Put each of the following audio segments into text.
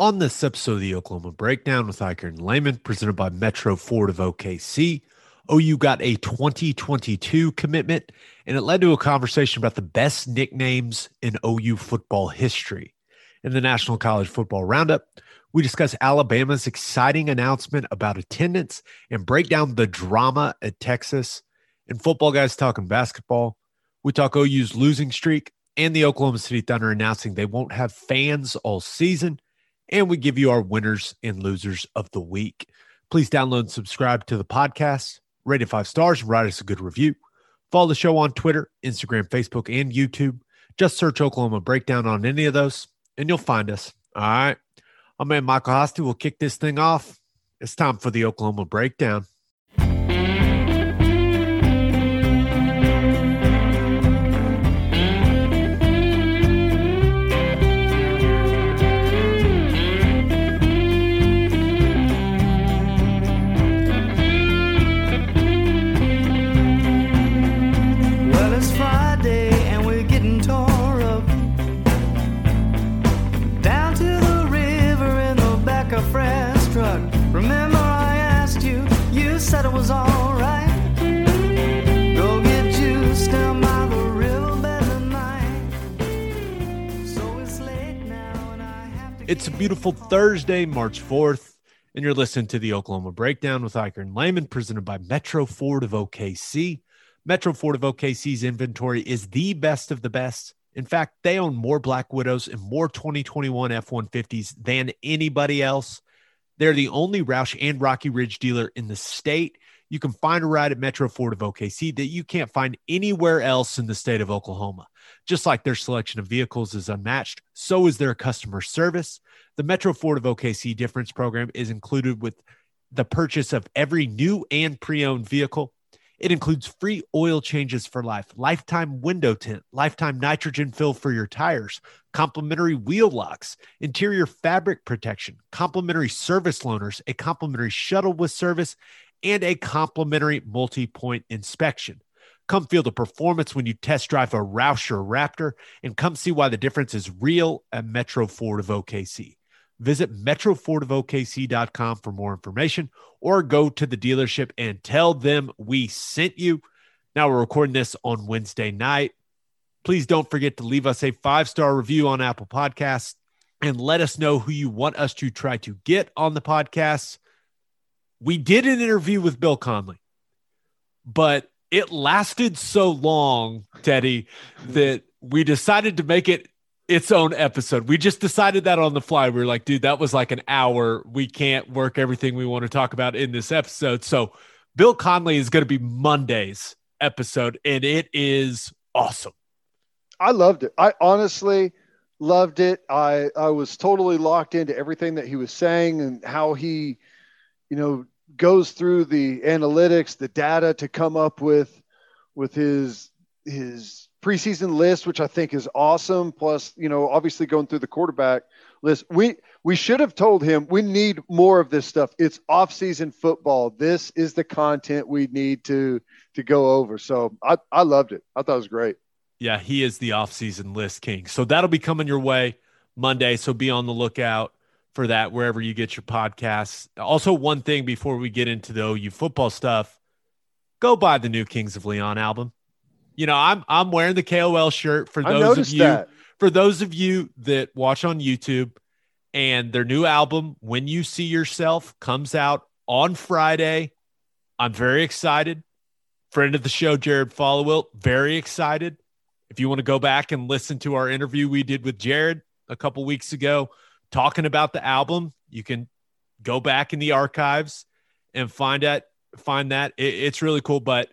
On this episode of the Oklahoma Breakdown with Ikard and Lehman, presented by Metro Ford of OKC, OU got a 2022 commitment, and it led to a conversation about the best nicknames in OU football history. In the National College Football Roundup, we discuss Alabama's exciting announcement about attendance and break down the drama at Texas. And football guys talking basketball. We talk OU's losing streak and the Oklahoma City Thunder announcing they won't have fans all season and we give you our winners and losers of the week. Please download and subscribe to the podcast, rate it five stars, write us a good review. Follow the show on Twitter, Instagram, Facebook, and YouTube. Just search Oklahoma Breakdown on any of those, and you'll find us. All right. I'm man Michael Hosty will kick this thing off. It's time for the Oklahoma Breakdown. It's a beautiful Thursday, March 4th, and you're listening to the Oklahoma Breakdown with Ikard and Lehman, presented by Metro Ford of OKC. Metro Ford of OKC's inventory is the best of the best. In fact, they own more Black Widows and more 2021 F 150s than anybody else. They're the only Roush and Rocky Ridge dealer in the state. You can find a ride at Metro Ford of OKC that you can't find anywhere else in the state of Oklahoma. Just like their selection of vehicles is unmatched, so is their customer service. The Metro Ford of OKC difference program is included with the purchase of every new and pre owned vehicle. It includes free oil changes for life, lifetime window tint, lifetime nitrogen fill for your tires, complimentary wheel locks, interior fabric protection, complimentary service loaners, a complimentary shuttle with service, and a complimentary multi point inspection. Come feel the performance when you test drive a Roush or Raptor and come see why the difference is real at Metro Ford of OKC. Visit metrofordofokc.com for more information or go to the dealership and tell them we sent you. Now we're recording this on Wednesday night. Please don't forget to leave us a five star review on Apple Podcasts and let us know who you want us to try to get on the podcast. We did an interview with Bill Connelly, but it lasted so long, Teddy, that we decided to make it its own episode. We just decided that on the fly. We were like, dude, that was like an hour. We can't work everything we want to talk about in this episode. So, Bill Connelly is going to be Monday's episode, and it is awesome. I loved it. I honestly loved it. I I was totally locked into everything that he was saying and how he, you know, goes through the analytics, the data to come up with with his his preseason list, which I think is awesome. Plus, you know, obviously going through the quarterback list, we we should have told him we need more of this stuff. It's off-season football. This is the content we need to to go over. So I I loved it. I thought it was great. Yeah, he is the off-season list king. So that'll be coming your way Monday. So be on the lookout for that wherever you get your podcasts. Also, one thing before we get into the OU football stuff, go buy the new Kings of Leon album. You know, I'm I'm wearing the KOL shirt for those of you that. for those of you that watch on YouTube and their new album When You See Yourself comes out on Friday. I'm very excited. Friend of the show Jared Followill, very excited. If you want to go back and listen to our interview we did with Jared a couple weeks ago, talking about the album. You can go back in the archives and find that find that it, it's really cool. But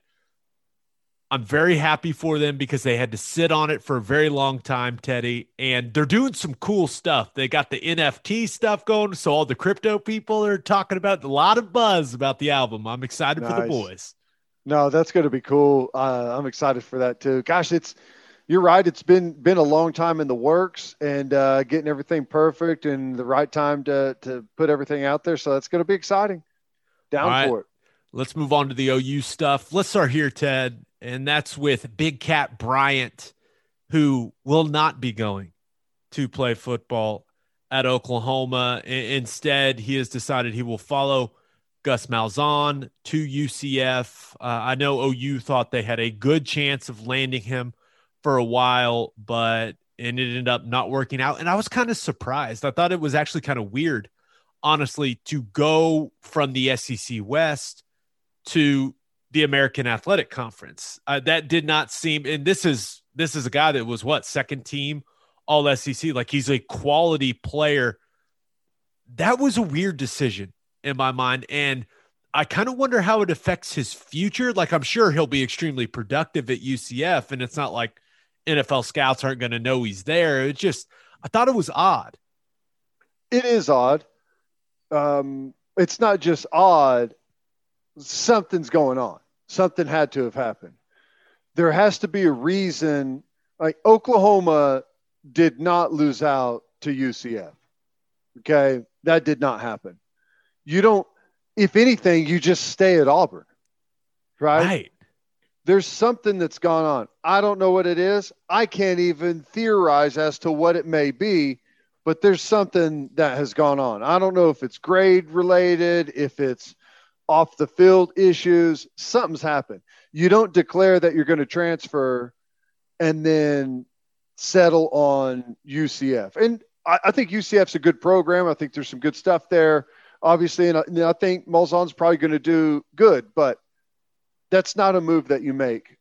I'm very happy for them because they had to sit on it for a very long time, Teddy, and they're doing some cool stuff. They got the NFT stuff going, so all the crypto people are talking about a lot of buzz about the album. I'm excited nice. for the boys. No, that's going to be cool. Uh, I'm excited for that too. Gosh, it's you're right. It's been been a long time in the works and uh, getting everything perfect and the right time to to put everything out there. So that's going to be exciting. Down right. for it. Let's move on to the OU stuff. Let's start here, Ted, and that's with Big Kat Bryant, who will not be going to play football at Oklahoma. instead, he has decided he will follow Gus Malzahn to UCF. Uh, I know OU thought they had a good chance of landing him for a while, but it ended up not working out. And I was kind of surprised. I thought it was actually kind of weird, honestly, to go from the SEC West to the American Athletic Conference. Uh, that did not seem, and this is this is a guy that was what second team All SEC. Like he's a quality player. That was a weird decision in my mind, and I kind of wonder how it affects his future. Like I'm sure he'll be extremely productive at UCF, and it's not like NFL scouts aren't going to know he's there. It's just I thought it was odd. It is odd. Um, it's not just odd. Something's going on. Something had to have happened. There has to be a reason. Like Oklahoma did not lose out to UCF. Okay, that did not happen. You don't. If anything, you just stay at Auburn, right? Right there's something that's gone on. I don't know what it is. I can't even theorize as to what it may be, but there's something that has gone on. I don't know if it's grade related, if it's off the field issues, something's happened. You don't declare that you're going to transfer and then settle on UCF. And I, I, think UCF's a good program. I think there's some good stuff there, obviously. And I, and I think Malzahn's probably going to do good, but that's not a move that you make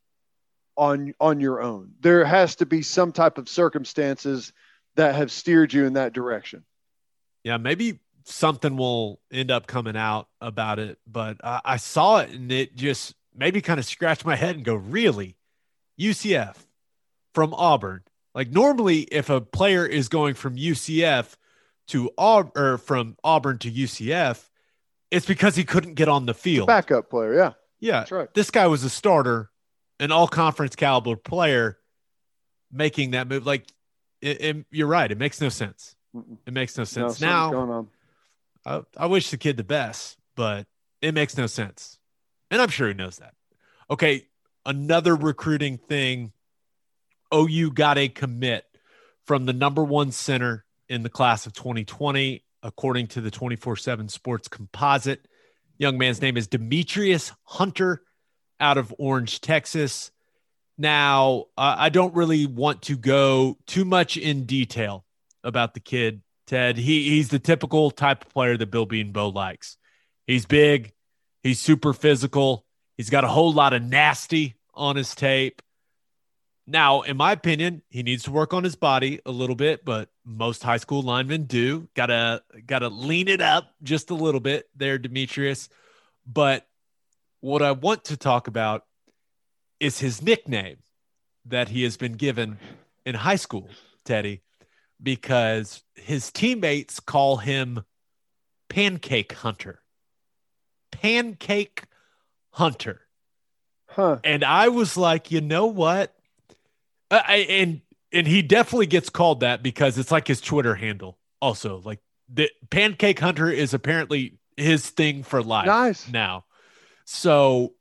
on on your own. There has to be some type of circumstances that have steered you in that direction. Yeah, maybe something will end up coming out about it, but I, I saw it and it just maybe kind of scratched my head and go, really, UCF from Auburn. Like normally, if a player is going from UCF to Auburn or from Auburn to UCF, it's because he couldn't get on the field. Backup player, yeah. Yeah, right. This guy was a starter, an all conference caliber player, making that move. Like, it, it, you're right. It makes no sense. It makes no sense. No, now, I, I wish the kid the best, but it makes no sense. And I'm sure he knows that. Okay, another recruiting thing. OU got a commit from the number one center in the class of 2020, according to the 24 7 sports composite. Young man's name is Demetrius Hunter out of Orange, Texas. Now, uh, I don't really want to go too much in detail about the kid, Ted. He, he's the typical type of player that Bill Bedenbaugh likes. He's big, he's super physical, he's got a whole lot of nasty on his tape. Now, in my opinion, he needs to work on his body a little bit, but most high school linemen do. Gotta gotta lean it up just a little bit there, Demetrius. But what I want to talk about is his nickname that he has been given in high school, Teddy, because his teammates call him Pancake Hunter. Pancake Hunter. Huh. And I was like, you know what? Uh, I, and and he definitely gets called that because it's like his Twitter handle. Also, like the Pancake Hunter is apparently his thing for life. Nice. Now, so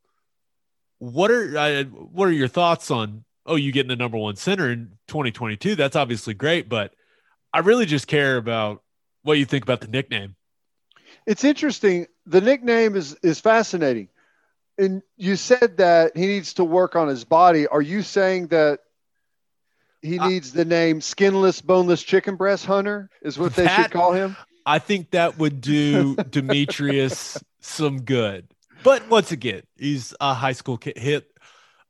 what are uh, what are your thoughts on? Oh, you getting the number one center in 2022? That's obviously great, but I really just care about what you think about the nickname. It's interesting. The nickname is is fascinating. And you said that he needs to work on his body. Are you saying that he needs the name skinless, boneless chicken breast hunter is what they that, should call him. I think that would do Demetrius some good. But once again, he's a high school kid. Hit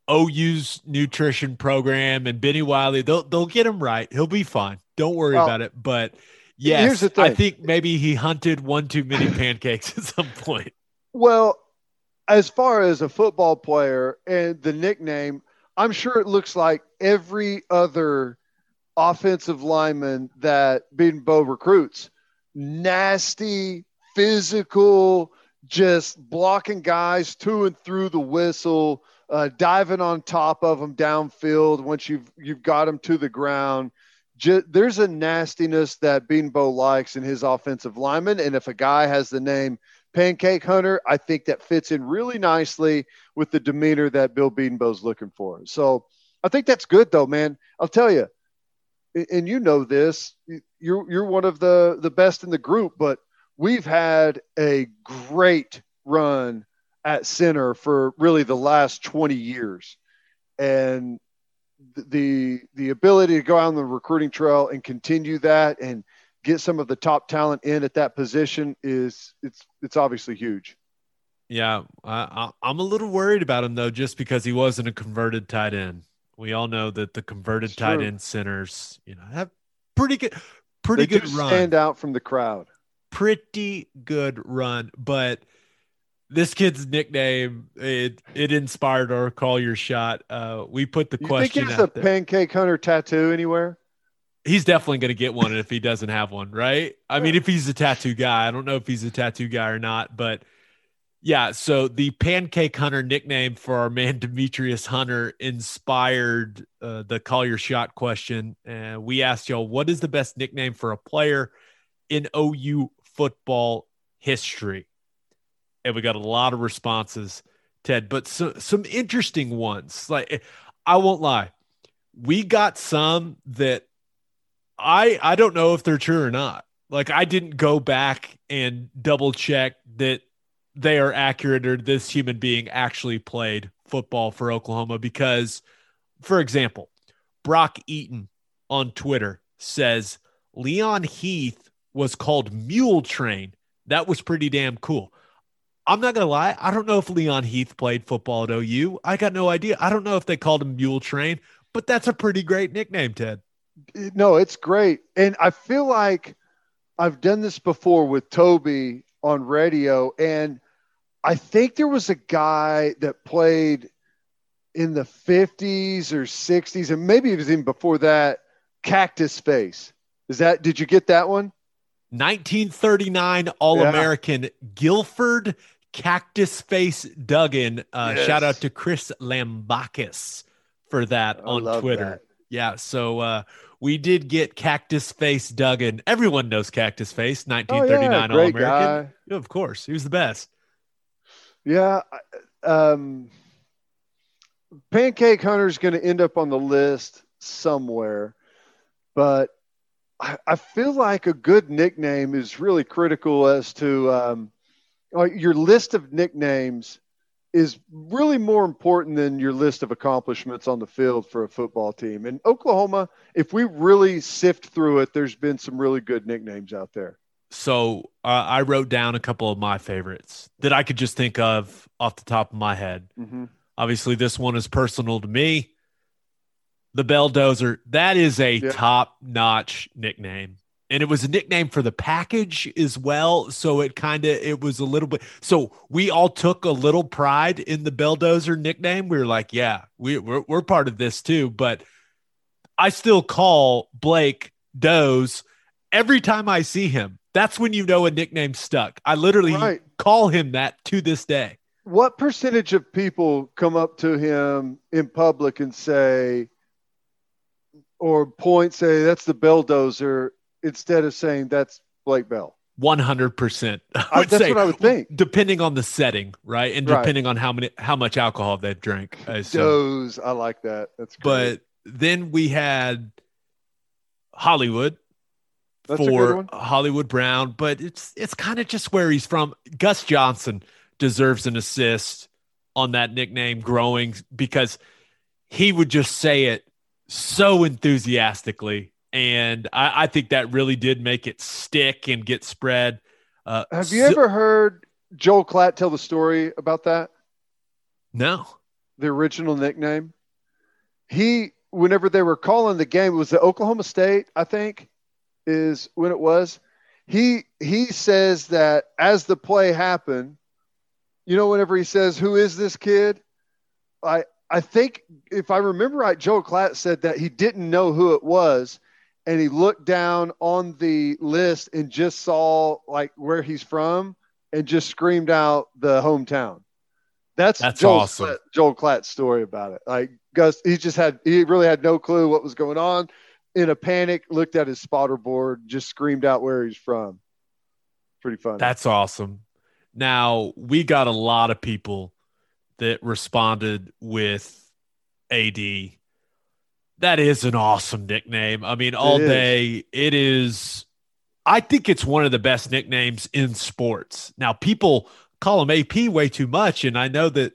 OU's nutrition program and Bennie Wylie. They'll they'll get him right. He'll be fine. Don't worry well, about it. But yes, I think maybe he hunted one too many pancakes at some point. Well, as far as a football player and the nickname, I'm sure it looks like every other offensive lineman that Bedenbaugh recruits. Nasty, physical, just blocking guys to and through the whistle, uh, diving on top of them downfield once you've you've got them to the ground. Just, there's a nastiness that Bedenbaugh likes in his offensive lineman, and if a guy has the name Pancake Hunter, I think that fits in really nicely with the demeanor that Bill Bedenbaugh's looking for. So I think that's good, though, man. I'll tell you, and you know this, you're you're one of the the best in the group, but we've had a great run at center for really the last 20 years. And the the ability to go out on the recruiting trail and continue that and get some of the top talent in at that position is it's it's obviously huge. Yeah, I, I'm a little worried about him though, just because he wasn't a converted tight end. We all know that the converted it's tight true. end centers, you know, have pretty good, pretty they good run. Stand out from the crowd. Pretty good run, but this kid's nickname it it inspired our call your shot. Uh, we put the you question. Think he has a there. pancake hunter tattoo anywhere? He's definitely going to get one if he doesn't have one, right? I mean, if he's a tattoo guy, I don't know if he's a tattoo guy or not, but yeah. So the pancake hunter nickname for our man Demetrius Hunter inspired uh, the call your shot question, and we asked y'all what is the best nickname for a player in OU football history and we got a lot of responses, Ted, but so, some interesting ones. Like I won't lie, we got some that I I don't know if they're true or not. Like I didn't go back and double check that they are accurate or this human being actually played football for Oklahoma because, for example, Brock Eaton on Twitter says Leon Heath was called Mule Train. That was pretty damn cool. I'm not gonna lie. I don't know if Leon Heath played football at OU. I got no idea. I don't know if they called him Mule Train, but that's a pretty great nickname, Ted. No, it's great, and I feel like I've done this before with Toby on radio, and I think there was a guy that played in the 50s or 60s, and maybe it was even before that. Cactus Face. Is that? Did you get that one? 1939 All American yeah. Gilford Cactus Face Duggan. Uh, yes. Shout out to Chris Lambakis for that I on Twitter. That. Yeah, so uh, we did get Cactus Face Duggan. Everyone knows Cactus Face, 1939 oh, yeah, All American. Yeah, of course, he was the best. Yeah, um, Pancake Hunter's going to end up on the list somewhere, but I, I, feel like a good nickname is really critical as to um, your list of nicknames is really more important than your list of accomplishments on the field for a football team. And Oklahoma, if we really sift through it, there's been some really good nicknames out there. So uh, I wrote down a couple of my favorites that I could just think of off the top of my head. Mm-hmm. Obviously, this one is personal to me. The Belldozer, that is a yeah. top notch nickname and it was a nickname for the package as well so it kind of it was a little bit so we all took a little pride in the belldozer nickname. We were like yeah we, we're, we're part of this too but i still call blake doze every time i see him. That's when you know a nickname stuck. I literally right. call him that to this day. What percentage of people come up to him in public and say or point say that's the belldozer instead of saying that's Blake Bell. One hundred percent. That's say, what I would think. Depending on the setting, right, and depending right. on how many how much alcohol they've drank. Uh, Those I like that. That's great. But then we had Hollywood That's for Hollywood Brown, but it's it's kind of just where he's from. Gus Johnson deserves an assist on that nickname growing because he would just say it so enthusiastically and I, I, think that really did make it stick and get spread. Uh, Have you so, ever heard Joel Klatt tell the story about that? No. The original nickname. He, whenever they were calling the game, it was the Oklahoma State, I think, is when it was. He he says that as the play happened, you know, whenever he says, "Who is this kid?" I I think if I remember right, Joel Klatt said that he didn't know who it was and he looked down on the list and just saw like where he's from and just screamed out the hometown. That's, That's Joel awesome. Klatt, Joel Klatt's story about it. Like Gus, he just had, he really had no clue what was going on. In a panic, looked at his spotter board, just screamed out where he's from. Pretty fun. That's awesome. Now we got a lot of people that responded with AD That is an awesome nickname. I mean, all It day it is. I think it's one of the best nicknames in sports. Now, people call him AP way too much, and I know that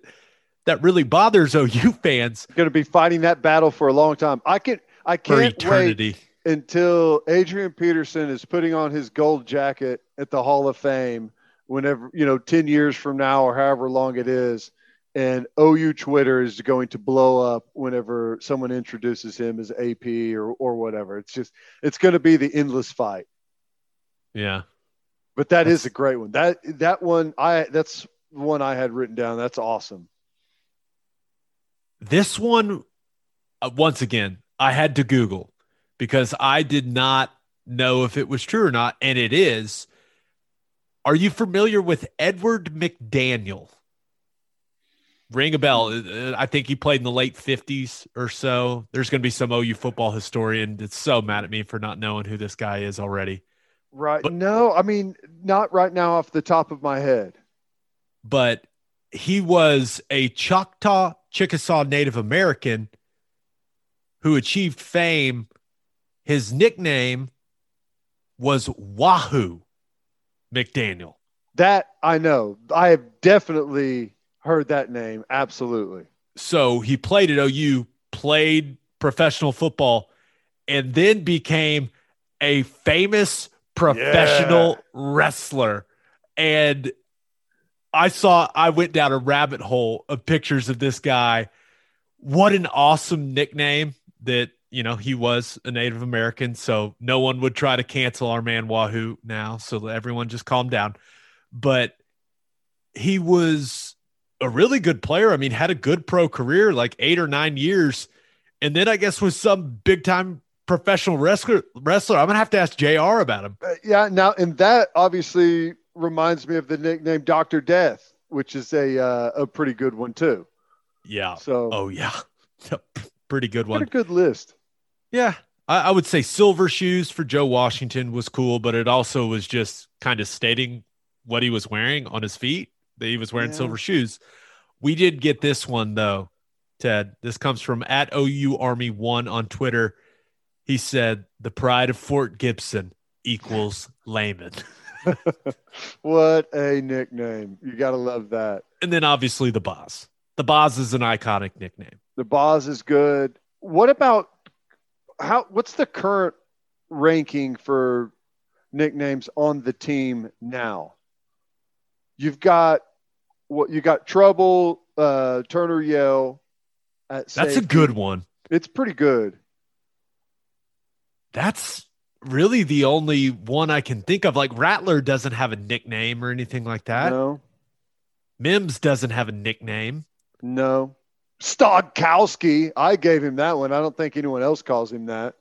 that really bothers OU fans Going to be fighting that battle for a long time. I can I can't wait eternity. until Adrian Peterson is putting on his gold jacket at the Hall of Fame whenever, you know, 10 years from now or however long it is. And OU Twitter is going to blow up whenever someone introduces him as AP or, or whatever. It's just, it's going to be the endless fight. Yeah. But that is That's- a great one. That, that one, I, that's one I had written down. That's awesome. This one, uh, once again, I had to Google because I did not know if it was true or not, and it is. Are you familiar with Edward McDaniel? Ring a bell. Uh, I think he played in the late 50s or so. There's going to be some OU football historian that's so mad at me for not knowing who this guy is already. Right. But- no, I mean, not right now off the top of my head. but he was a Choctaw Chickasaw Native American who achieved fame. His nickname was Wahoo McDaniel. That I know. I have definitely heard that name. Absolutely. So he played at OU, played professional football, and then became a famous professional wrestler. And I saw, I went down a rabbit hole of pictures of this guy. What an awesome nickname that, you know, he was a Native American. So no one would try to cancel our man Wahoo now. So everyone just calm down. But he was a really good player. I mean, had a good pro career, like eight or nine years. And then I guess was some big time professional wrestler wrestler. I'm gonna have to ask JR about him. Uh, yeah. Now, and that obviously reminds me of the nickname Doctor Death, which is a uh, a pretty good one too. Yeah. So Oh yeah. Pretty good one. good list. Yeah. I, I would say silver shoes for Joe Washington was cool, but it also was just kind of stating what he was wearing on his feet. He was wearing Yeah. silver shoes. We did get this one though, Ted. This comes from at OU Army One on Twitter. He said, "The pride of Fort Gibson equals Lehman," What a nickname! You got to love that. and then obviously the Boz. The Boz is an iconic nickname. The Boz is good. What about how? What's the current ranking for nicknames on the team now? You've got what you got. Trouble, uh, Turner Yell. At That's a good one. It's pretty good. That's really the only one I can think of. Like Rattler doesn't have a nickname or anything like that. no, Mims doesn't have a nickname. no. Stogkowski. I gave him that one. I don't think anyone else calls him that.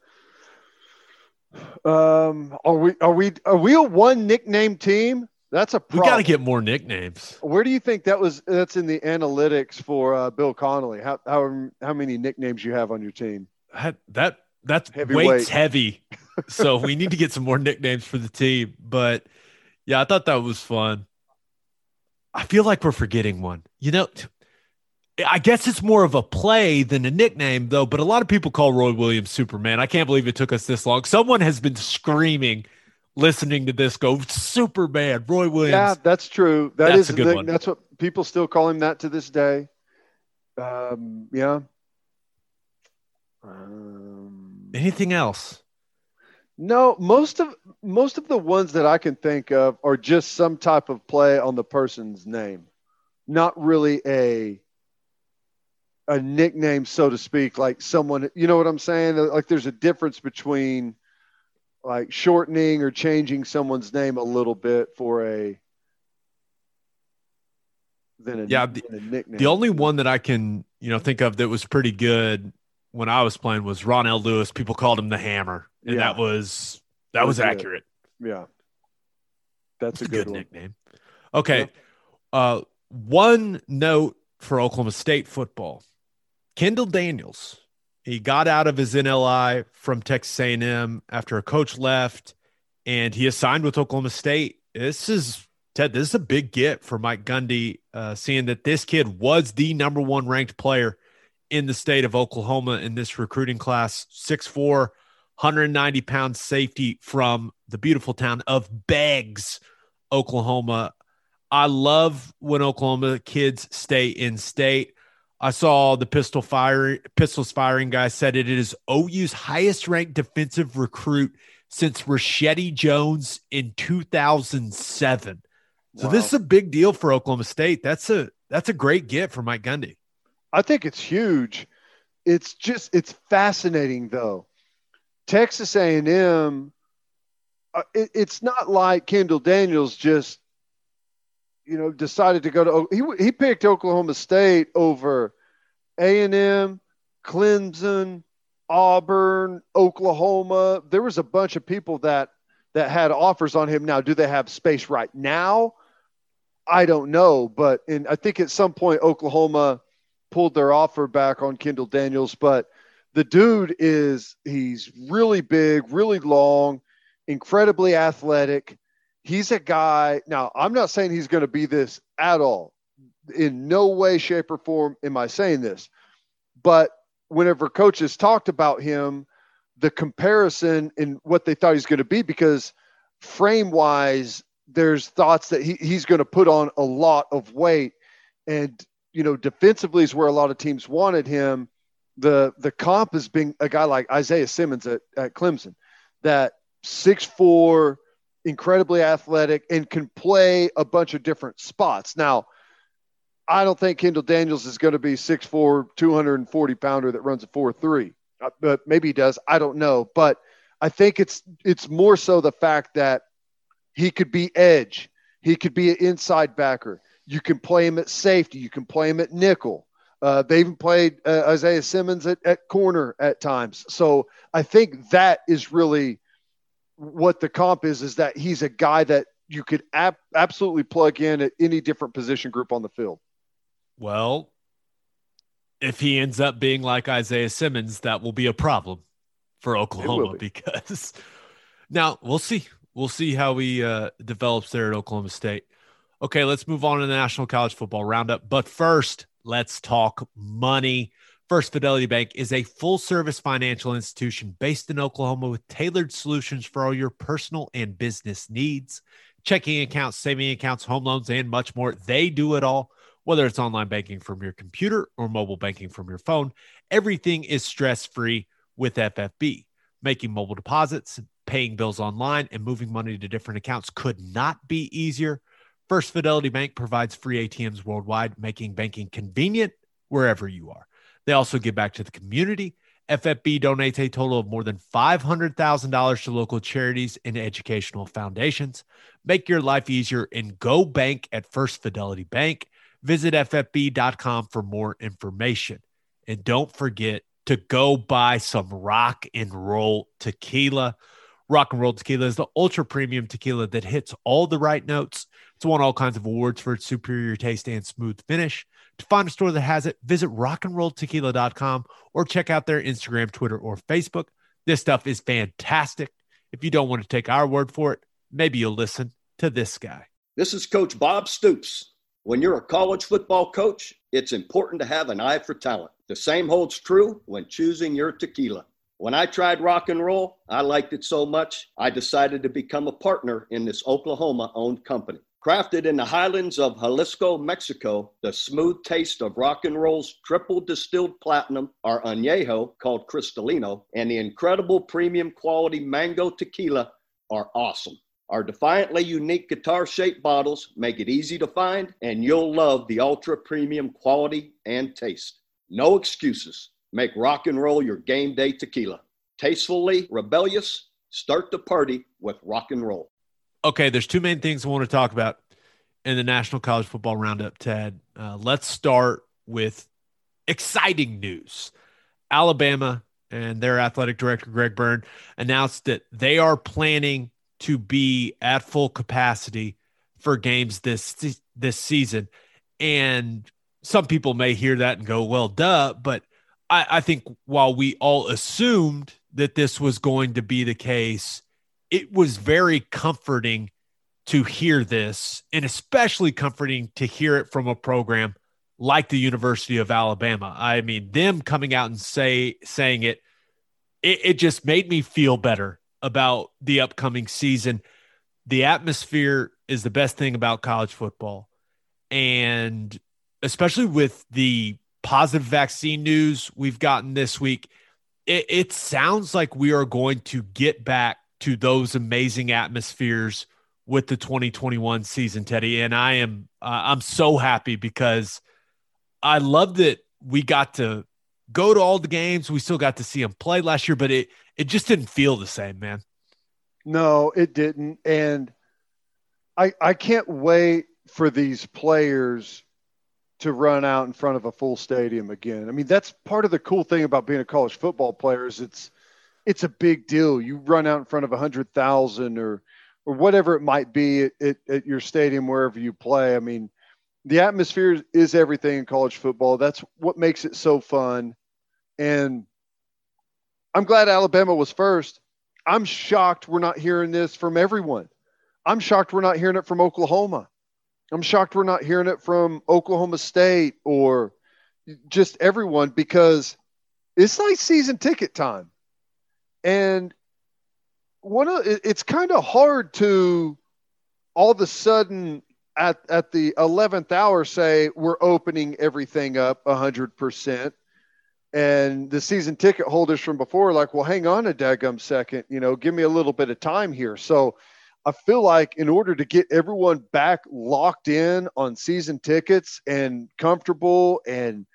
Um, are we? Are we? Are we a one nickname team? That's a We problem. got to get more nicknames. Where do you think that was? That's in the analytics for uh, Bill Connelly. How how how many nicknames you have on your team? That that that's Heavyweight. weight's heavy. So we need to get some more nicknames for the team. But yeah, I thought that was fun. I feel like we're forgetting one. You know, I guess it's more of a play than a nickname, though. But a lot of people call Roy Williams Superman. I can't believe it took us this long. Someone has been screaming, listening to this, go Superman, Roy Williams. Yeah, that's true. That That's is a good thing. one. That's what people still call him that to this day. Um, yeah. Um, Anything else? no, most of most of the ones that I can think of are just some type of play on the person's name, not really a a nickname, so to speak. Like someone, you know what I'm saying? Like there's a difference between like shortening or changing someone's name a little bit for a than a, Yeah, the- a nickname. The only one that I can, you know, think of that was pretty good when I was playing was Ronnell Lewis. People called him the Hammer, and Yeah. that was that That was was accurate. yeah, that's That's a good, one. nickname. Okay, uh, one note for Oklahoma State football: Kendall Daniels. He got out of his NLI from Texas A&M after a coach left, and he is signed with Oklahoma State. This is Ted. This is a big get for Mike Gundy, uh, seeing that this kid was the number one ranked player in the state of Oklahoma in this recruiting class, 6'4, 190 pound safety from the beautiful town of Beggs, Oklahoma. I love when Oklahoma kids stay in state. I saw the pistol firing pistols firing guy said it is OU's highest ranked defensive recruit since Rashidi Jones in 2007. So wow. this is a big deal for Oklahoma State. That's a that's a great get for Mike Gundy. I think it's huge. It's just it's fascinating though. Texas A&M uh, it, it's not like Kendall Daniels just you know decided to go to he he picked Oklahoma State over A&M, Clemson, Auburn, Oklahoma. There was a bunch of people that that had offers on him. Now, do they have space right now? I don't know, but in I think at some point Oklahoma pulled their offer back on Kendall Daniels, but the dude is he's really big, really long, incredibly athletic. He's a guy. Now, I'm not saying he's going to be this at all. In no way, shape, or form am I saying this. But whenever coaches talked about him, the comparison in what they thought he's going to be, because frame wise, there's thoughts that he, he's going to put on a lot of weight. And, you know, defensively is where a lot of teams wanted him. The the comp has been a guy like Isaiah Simmons at, at Clemson, that six four, incredibly athletic, and can play a bunch of different spots. Now, I don't think Kendall Daniels is going to be 6'4, 240 pounder that runs a 4 3. Uh, but maybe he does. I don't know. But I think it's it's more so the fact that he could be edge. He could be an inside backer. You can play him at safety. You can play him at nickel. Uh, they even played uh, Isaiah Simmons at, at corner at times. So I think that is really what the comp is, is that he's a guy that you could ab- absolutely plug in at any different position group on the field. Well, if he ends up being like Isaiah Simmons, that will be a problem for Oklahoma be. because now we'll see. We'll see how he uh, develops there at Oklahoma State. Okay, let's move on to the National College Football Roundup. But first, let's talk money. First Fidelity Bank is a full service financial institution based in Oklahoma with tailored solutions for all your personal and business needs. Checking accounts, saving accounts, home loans, and much more. They do it all. Whether it's online banking from your computer or mobile banking from your phone, everything is stress free with FFB. Making mobile deposits, paying bills online, and moving money to different accounts could not be easier. First Fidelity Bank provides free ATMs worldwide, making banking convenient wherever you are. They also give back to the community. FFB donates a total of more than $500,000 to local charities and educational foundations. Make your life easier and go bank at First Fidelity Bank. Visit ffb.com for more information. And don't forget to go buy some rock and roll tequila. Rock and Roll Tequila is the ultra premium tequila that hits all the right notes. It's won all kinds of awards for its superior taste and smooth finish. To find a store that has it, visit rockandrolltequila.com or check out their Instagram, Twitter, or Facebook. This stuff is fantastic. If you don't want to take our word for it, maybe you'll listen to this guy. This is Coach Bob Stoops. When you're a college football coach, it's important to have an eye for talent. The same holds true when choosing your tequila. When I tried rock and roll, I liked it so much, I decided to become a partner in this Oklahoma owned company. Crafted in the highlands of Jalisco, Mexico, the smooth taste of rock and roll's triple distilled platinum, our añejo called Cristalino, and the incredible premium quality mango tequila are awesome. Our defiantly unique guitar shaped bottles make it easy to find, and you'll love the ultra premium quality and taste. No excuses. Make rock and roll your game day tequila. Tastefully rebellious, start the party with rock and roll. Okay, there's two main things I want to talk about in the National College Football Roundup, Ted. Uh, let's start with exciting news. Alabama and their athletic director, Greg Byrne, announced that they are planning to be at full capacity for games this this season. And some people may hear that and go, well, duh. But I, I think while we all assumed that this was going to be the case, it was very comforting to hear this, and especially comforting to hear it from a program like the University of Alabama. I mean, them coming out and say saying it, it, it just made me feel better about the upcoming season. The atmosphere is the best thing about college football. And especially with the positive vaccine news we've gotten this week, it, it sounds like we are going to get back to those amazing atmospheres with the 2021 season, Teddy. And I am uh, I'm so happy because I love that we got to go to all the games. We still got to see them play last year, but it it just didn't feel the same, man. No, it didn't. And I I can't wait for these players to run out in front of a full stadium again. I mean, that's part of the cool thing about being a college football player is it's it's a big deal. You run out in front of a hundred thousand or or whatever it might be at, at, at, your stadium wherever you play. I mean, the atmosphere is everything in college football. That's what makes it so fun. And I'm glad Alabama was first. I'm shocked we're not hearing this from everyone. I'm shocked we're not hearing it from Oklahoma. I'm shocked we're not hearing it from Oklahoma State or just everyone because it's like season ticket time. And one of it's kind of hard to all of a sudden at at the 11th hour say we're opening everything up 100% and the season ticket holders from before like well hang on a daggum second you know give me a little bit of time here. So i feel like in order to get everyone back locked in on season tickets and comfortable and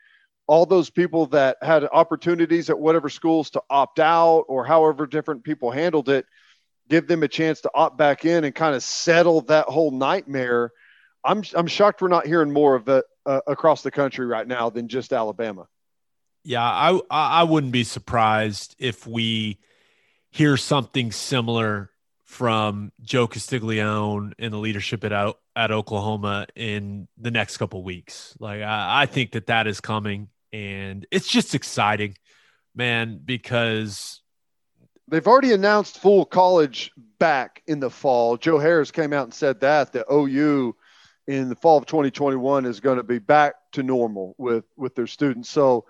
all those people that had opportunities at whatever schools to opt out or however different people handled it, give them a chance to opt back in and kind of settle that whole nightmare. I'm I'm shocked we're not hearing more of it uh, across the country right now than just Alabama. Yeah, I I wouldn't be surprised if we hear something similar from Joe Castiglione and the leadership at at Oklahoma in the next couple weeks. Like I, I think that that is coming, and it's just exciting, man, because they've already announced full college back in the fall. Joe Harroz came out and said that the OU in the fall of 2021 is going to be back to normal with with their students. So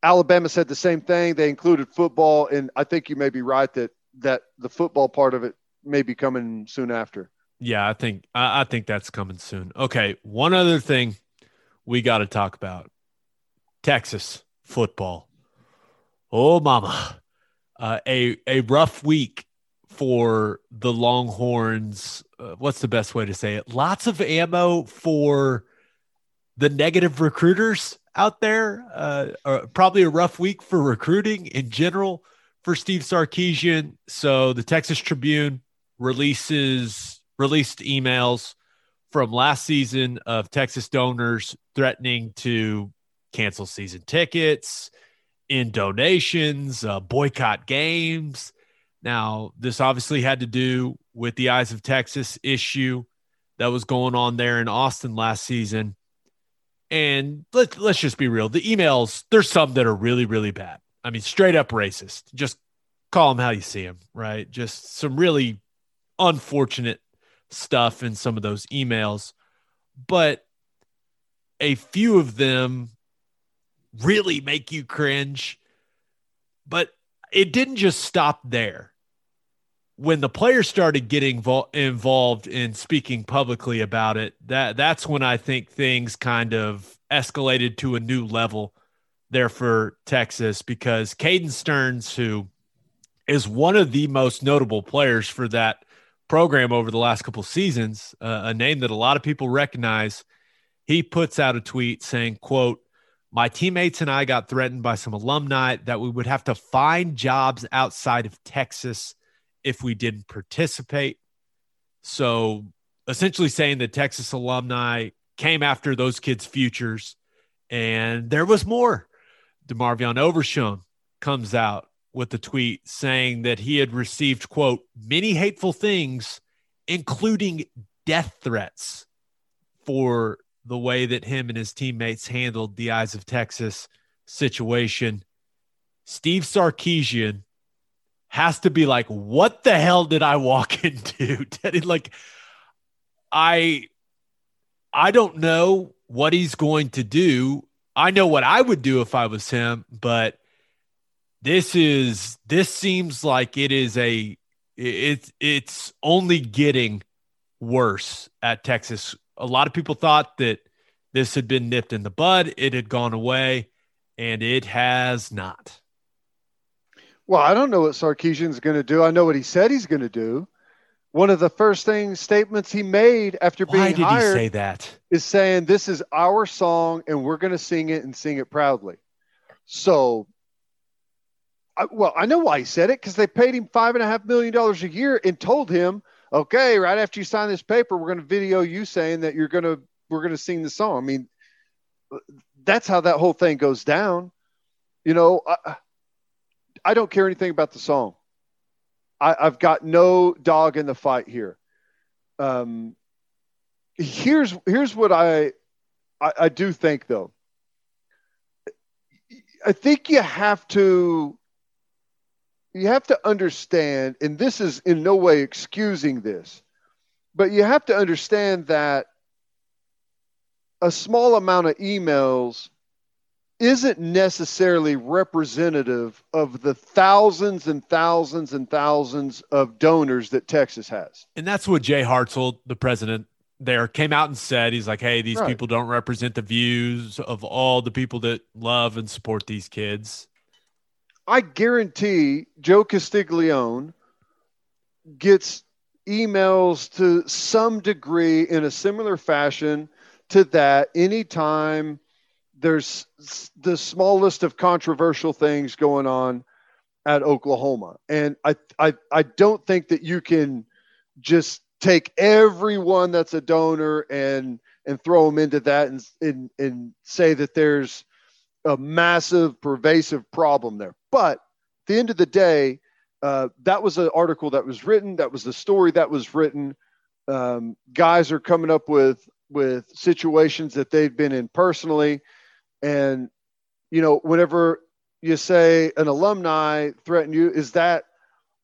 Alabama said the same thing. They included football, and I think you may be right that that the football part of it may be coming soon after. Yeah, I think I, I think that's coming soon. Okay, one other thing we got to talk about Texas football. Oh, mama. Uh, a, a rough week for the Longhorns. Uh, what's the best way to say it? Lots of ammo for the negative recruiters out there. Uh, uh, probably a rough week for recruiting in general for Steve Sarkisian. So the Texas Tribune releases released emails from last season of Texas donors threatening to cancel season tickets, in donations, uh, boycott games. Now, this obviously had to do with the Eyes of Texas issue that was going on there in Austin last season. And let, let's just be real the emails, there's some that are really, really bad. I mean, straight up racist. Just call them how you see them, right? Just some really unfortunate stuff in some of those emails. But a few of them really make you cringe. But it didn't just stop there. When the players started getting vo- involved in speaking publicly about it, that that's when I think things kind of escalated to a new level there for Texas because Caden Sterns, who is one of the most notable players for that program over the last couple seasons, uh, a name that a lot of people recognize, he puts out a tweet saying, "quote my teammates and I got threatened by some alumni that we would have to find jobs outside of Texas if we didn't participate. So essentially saying that Texas alumni came after those kids' futures. And there was more. DeMarvion Overshown comes out with a tweet saying that he had received, quote, many hateful things, including death threats for the way that him and his teammates handled the Eyes of Texas situation. Steve Sarkisian has to be like, what the hell did I walk into? like, I I don't know what he's going to do. I know what I would do if I was him, but this is this seems like it is a it's it's only getting worse at Texas. A lot of people thought that this had been nipped in the bud, it had gone away, and it has not. Well, I don't know what Sarkisian's going to do. I know what he said he's going to do. One of the first things statements he made after being Why did hired say that? is saying this is our song and we're going to sing it and sing it proudly. So, I, well, I know why he said it because they paid him five and a half million dollars a year and told him, okay, right after you sign this paper, we're going to video you saying that you're going to we're going to sing the song. I mean, that's how that whole thing goes down. You know, I, I don't care anything about the song. I, have got no dog in the fight here. Um, here's here's what I, I I do think though. I think you have to you have to understand, and this is in no way excusing this, but you have to understand that a small amount of emails isn't necessarily representative of the thousands and thousands and thousands of donors that Texas has. And that's what Jay Hartzell, the president there, came out and said. He's like, hey, these right. people don't represent the views of all the people that love and support these kids. I guarantee Joe Castiglione gets emails to some degree in a similar fashion to that anytime there's the smallest of controversial things going on at Oklahoma. And I, I, I don't think that you can just take everyone that's a donor and, and throw them into that and, and, and say that there's a massive pervasive problem there. But at the end of the day, uh, that was an article that was written. That was the story that was written. Um, guys are coming up with with situations that they've been in personally. And, you know, whenever you say an alumni threaten you, is that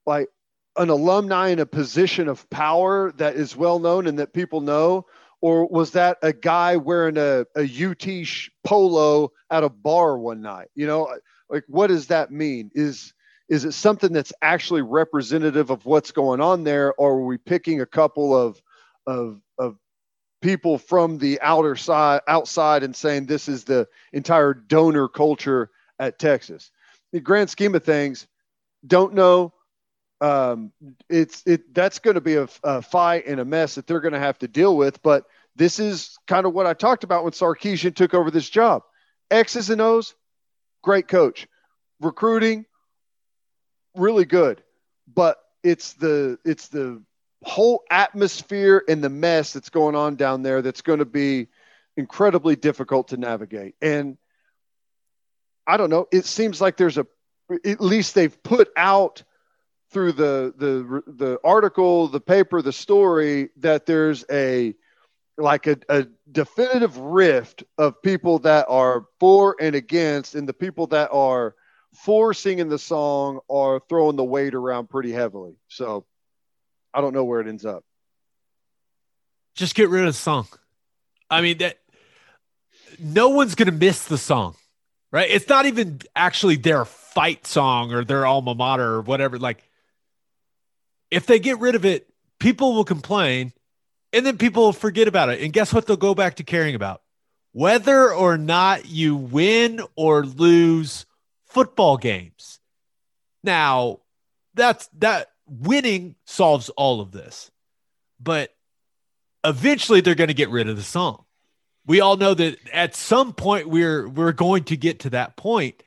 like an alumni in a position of power that is well known and that people know? Or was that a guy wearing a, a UT polo at a bar one night? You know, like what does that mean? Is is it something that's actually representative of what's going on there, or are we picking a couple of of of people from the outer side outside and saying this is the entire donor culture at Texas. The grand scheme of things, don't know. Um, it's it that's going to be a, a, fight and a mess that they're going to have to deal with. But this is kind of what I talked about when Sarkisian took over this job. X's and O's, great coach. Recruiting, really good. But it's the it's the whole atmosphere and the mess that's going on down there that's going to be incredibly difficult to navigate. And I don't know, it seems like there's a at least they've put out through the the the article, the paper, the story that there's a like a, a definitive rift of people that are for and against, and the people that are for singing the song are throwing the weight around pretty heavily. So I don't know where it ends up. Just get rid of the song. I mean that no one's gonna miss the song, right? It's not even actually their fight song or their alma mater or whatever. Like, if they get rid of it, people will complain, and then people forget about it. And guess what? They'll go back to caring about whether or not you win or lose football games. Now, that's that winning solves all of this. But eventually they're going to get rid of the song. We all know that at some point we're we're going to get to that point.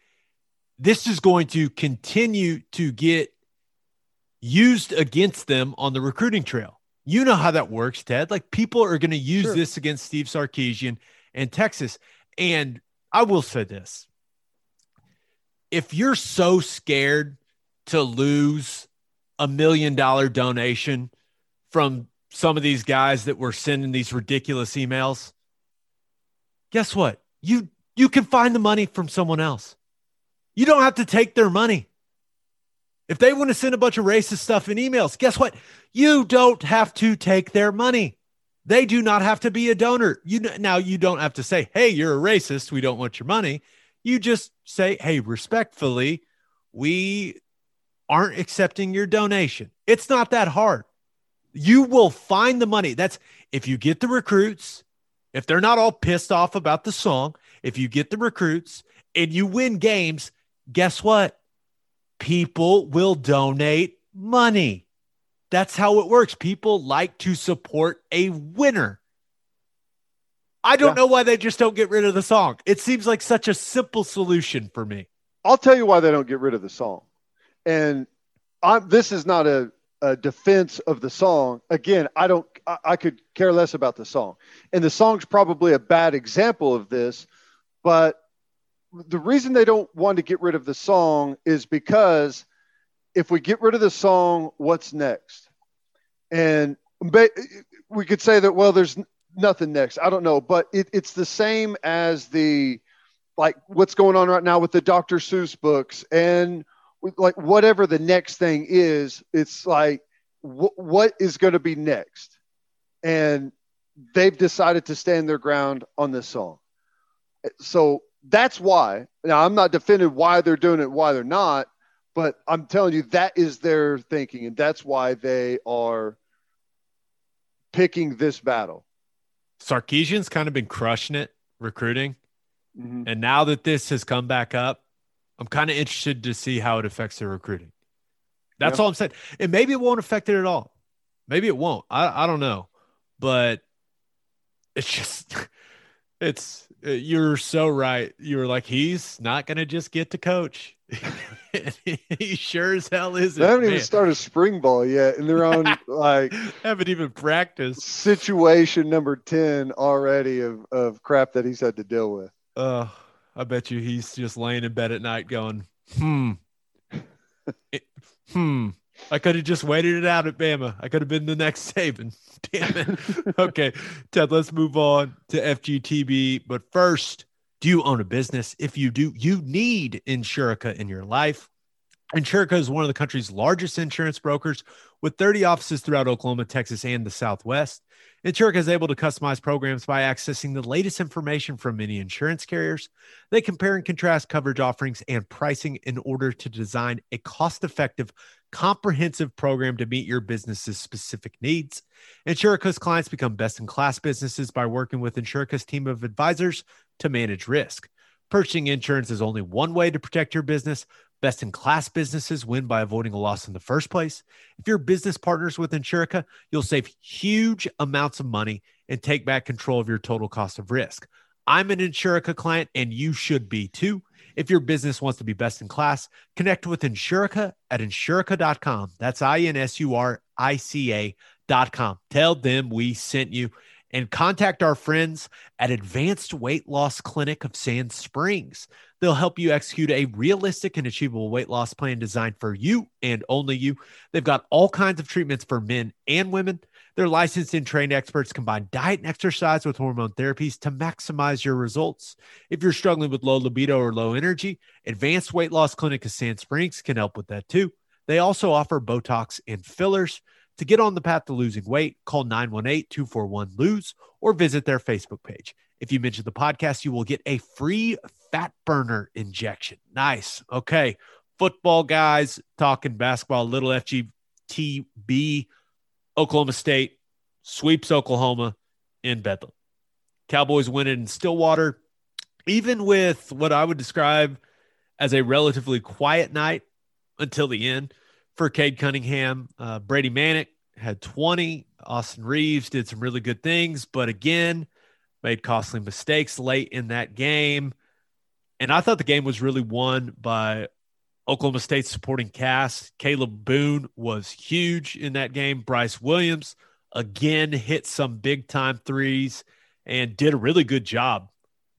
This is going to continue to get used against them on the recruiting trail. You know how that works, Ted. Like people are going to use sure. this against Steve Sarkisian and Texas. And I will say this. If you're so scared to lose a million dollar donation from some of these guys that were sending these ridiculous emails, guess what? You you can find the money from someone else. You don't have to take their money. If they want to send a bunch of racist stuff in emails, guess what? You don't have to take their money. They do not have to be a donor. You now you don't have to say, "Hey, you're a racist. We don't want your money." You just say, "Hey, respectfully, we aren't accepting your donation." It's not that hard. You will find the money. That's if you get the recruits, if they're not all pissed off about the song, if you get the recruits and you win games, guess what? People will donate money. That's how it works. People like to support a winner. I don't yeah. know why they just don't get rid of the song. It seems like such a simple solution for me. I'll tell you why they don't get rid of the song. And I'm, this is not a, a defense of the song. Again, I don't, I, I could care less about the song. And the song's probably a bad example of this, but the reason they don't want to get rid of the song is because if we get rid of the song, what's next? And we could say that, well, there's nothing next. I don't know, but it, it's the same as the, like what's going on right now with the Dr. Seuss books and like whatever the next thing is, it's like, wh- what is going to be next? And they've decided to stand their ground on this song. So that's why. Now, I'm not defending why they're doing it, why they're not, but I'm telling you that is their thinking, and that's why they are picking this battle. Sarkisian's kind of been crushing it recruiting. Mm-hmm. And now that this has come back up, I'm kind of interested to see how it affects their recruiting. That's all I'm saying. And maybe it won't affect it at all. Maybe it won't. I, I don't know. But it's just, it's, you're so right. You were like, he's not going to just get to coach. he sure as hell isn't. They haven't man. even started spring ball yet, and they're on like haven't even practiced. Situation number ten already of of crap that he's had to deal with. Uh, I bet you he's just laying in bed at night going, hmm, it, hmm. I could have just waited it out at Bama. I could have been the next Saban. Damn it. okay, Ted, let's move on to FGTB. But first, do you own a business? If you do, you need Insurica in your life. Insurica is one of the country's largest insurance brokers with 30 offices throughout Oklahoma, Texas, and the Southwest. Insurica is able to customize programs by accessing the latest information from many insurance carriers. They compare and contrast coverage offerings and pricing in order to design a cost effective, comprehensive program to meet your business's specific needs. Insurica's clients become best in class businesses by working with Insurica's team of advisors to manage risk. Purchasing insurance is only one way to protect your business. Best in class businesses win by avoiding a loss in the first place. If your business partners with Insurica, you'll save huge amounts of money and take back control of your total cost of risk. I'm an Insurica client and you should be too. If your business wants to be best in class, connect with Insurica at insurica.com. That's I N S U R I C A.com. Tell them we sent you and contact our friends at Advanced Weight Loss Clinic of Sand Springs. They'll help you execute a realistic and achievable weight loss plan designed for you and only you. They've got all kinds of treatments for men and women. Their licensed and trained experts combine diet and exercise with hormone therapies to maximize your results. If you're struggling with low libido or low energy, Advanced Weight Loss Clinic of Sand Springs can help with that too. They also offer Botox and fillers. To get on the path to losing weight, call 918 241 Lose or visit their Facebook page. If you mention the podcast, you will get a free fat burner injection. Nice. Okay. Football guys talking basketball, little FGTB, Oklahoma State sweeps Oklahoma in Bedlam. Cowboys win it in Stillwater, even with what I would describe as a relatively quiet night until the end for Cade Cunningham. Uh, Brady Manek had 20. Austin Reaves did some really good things, but again, made costly mistakes late in that game. And I thought the game was really won by Oklahoma State's supporting cast. Kalib Boone was huge in that game. Bryce Williams again hit some big time threes and did a really good job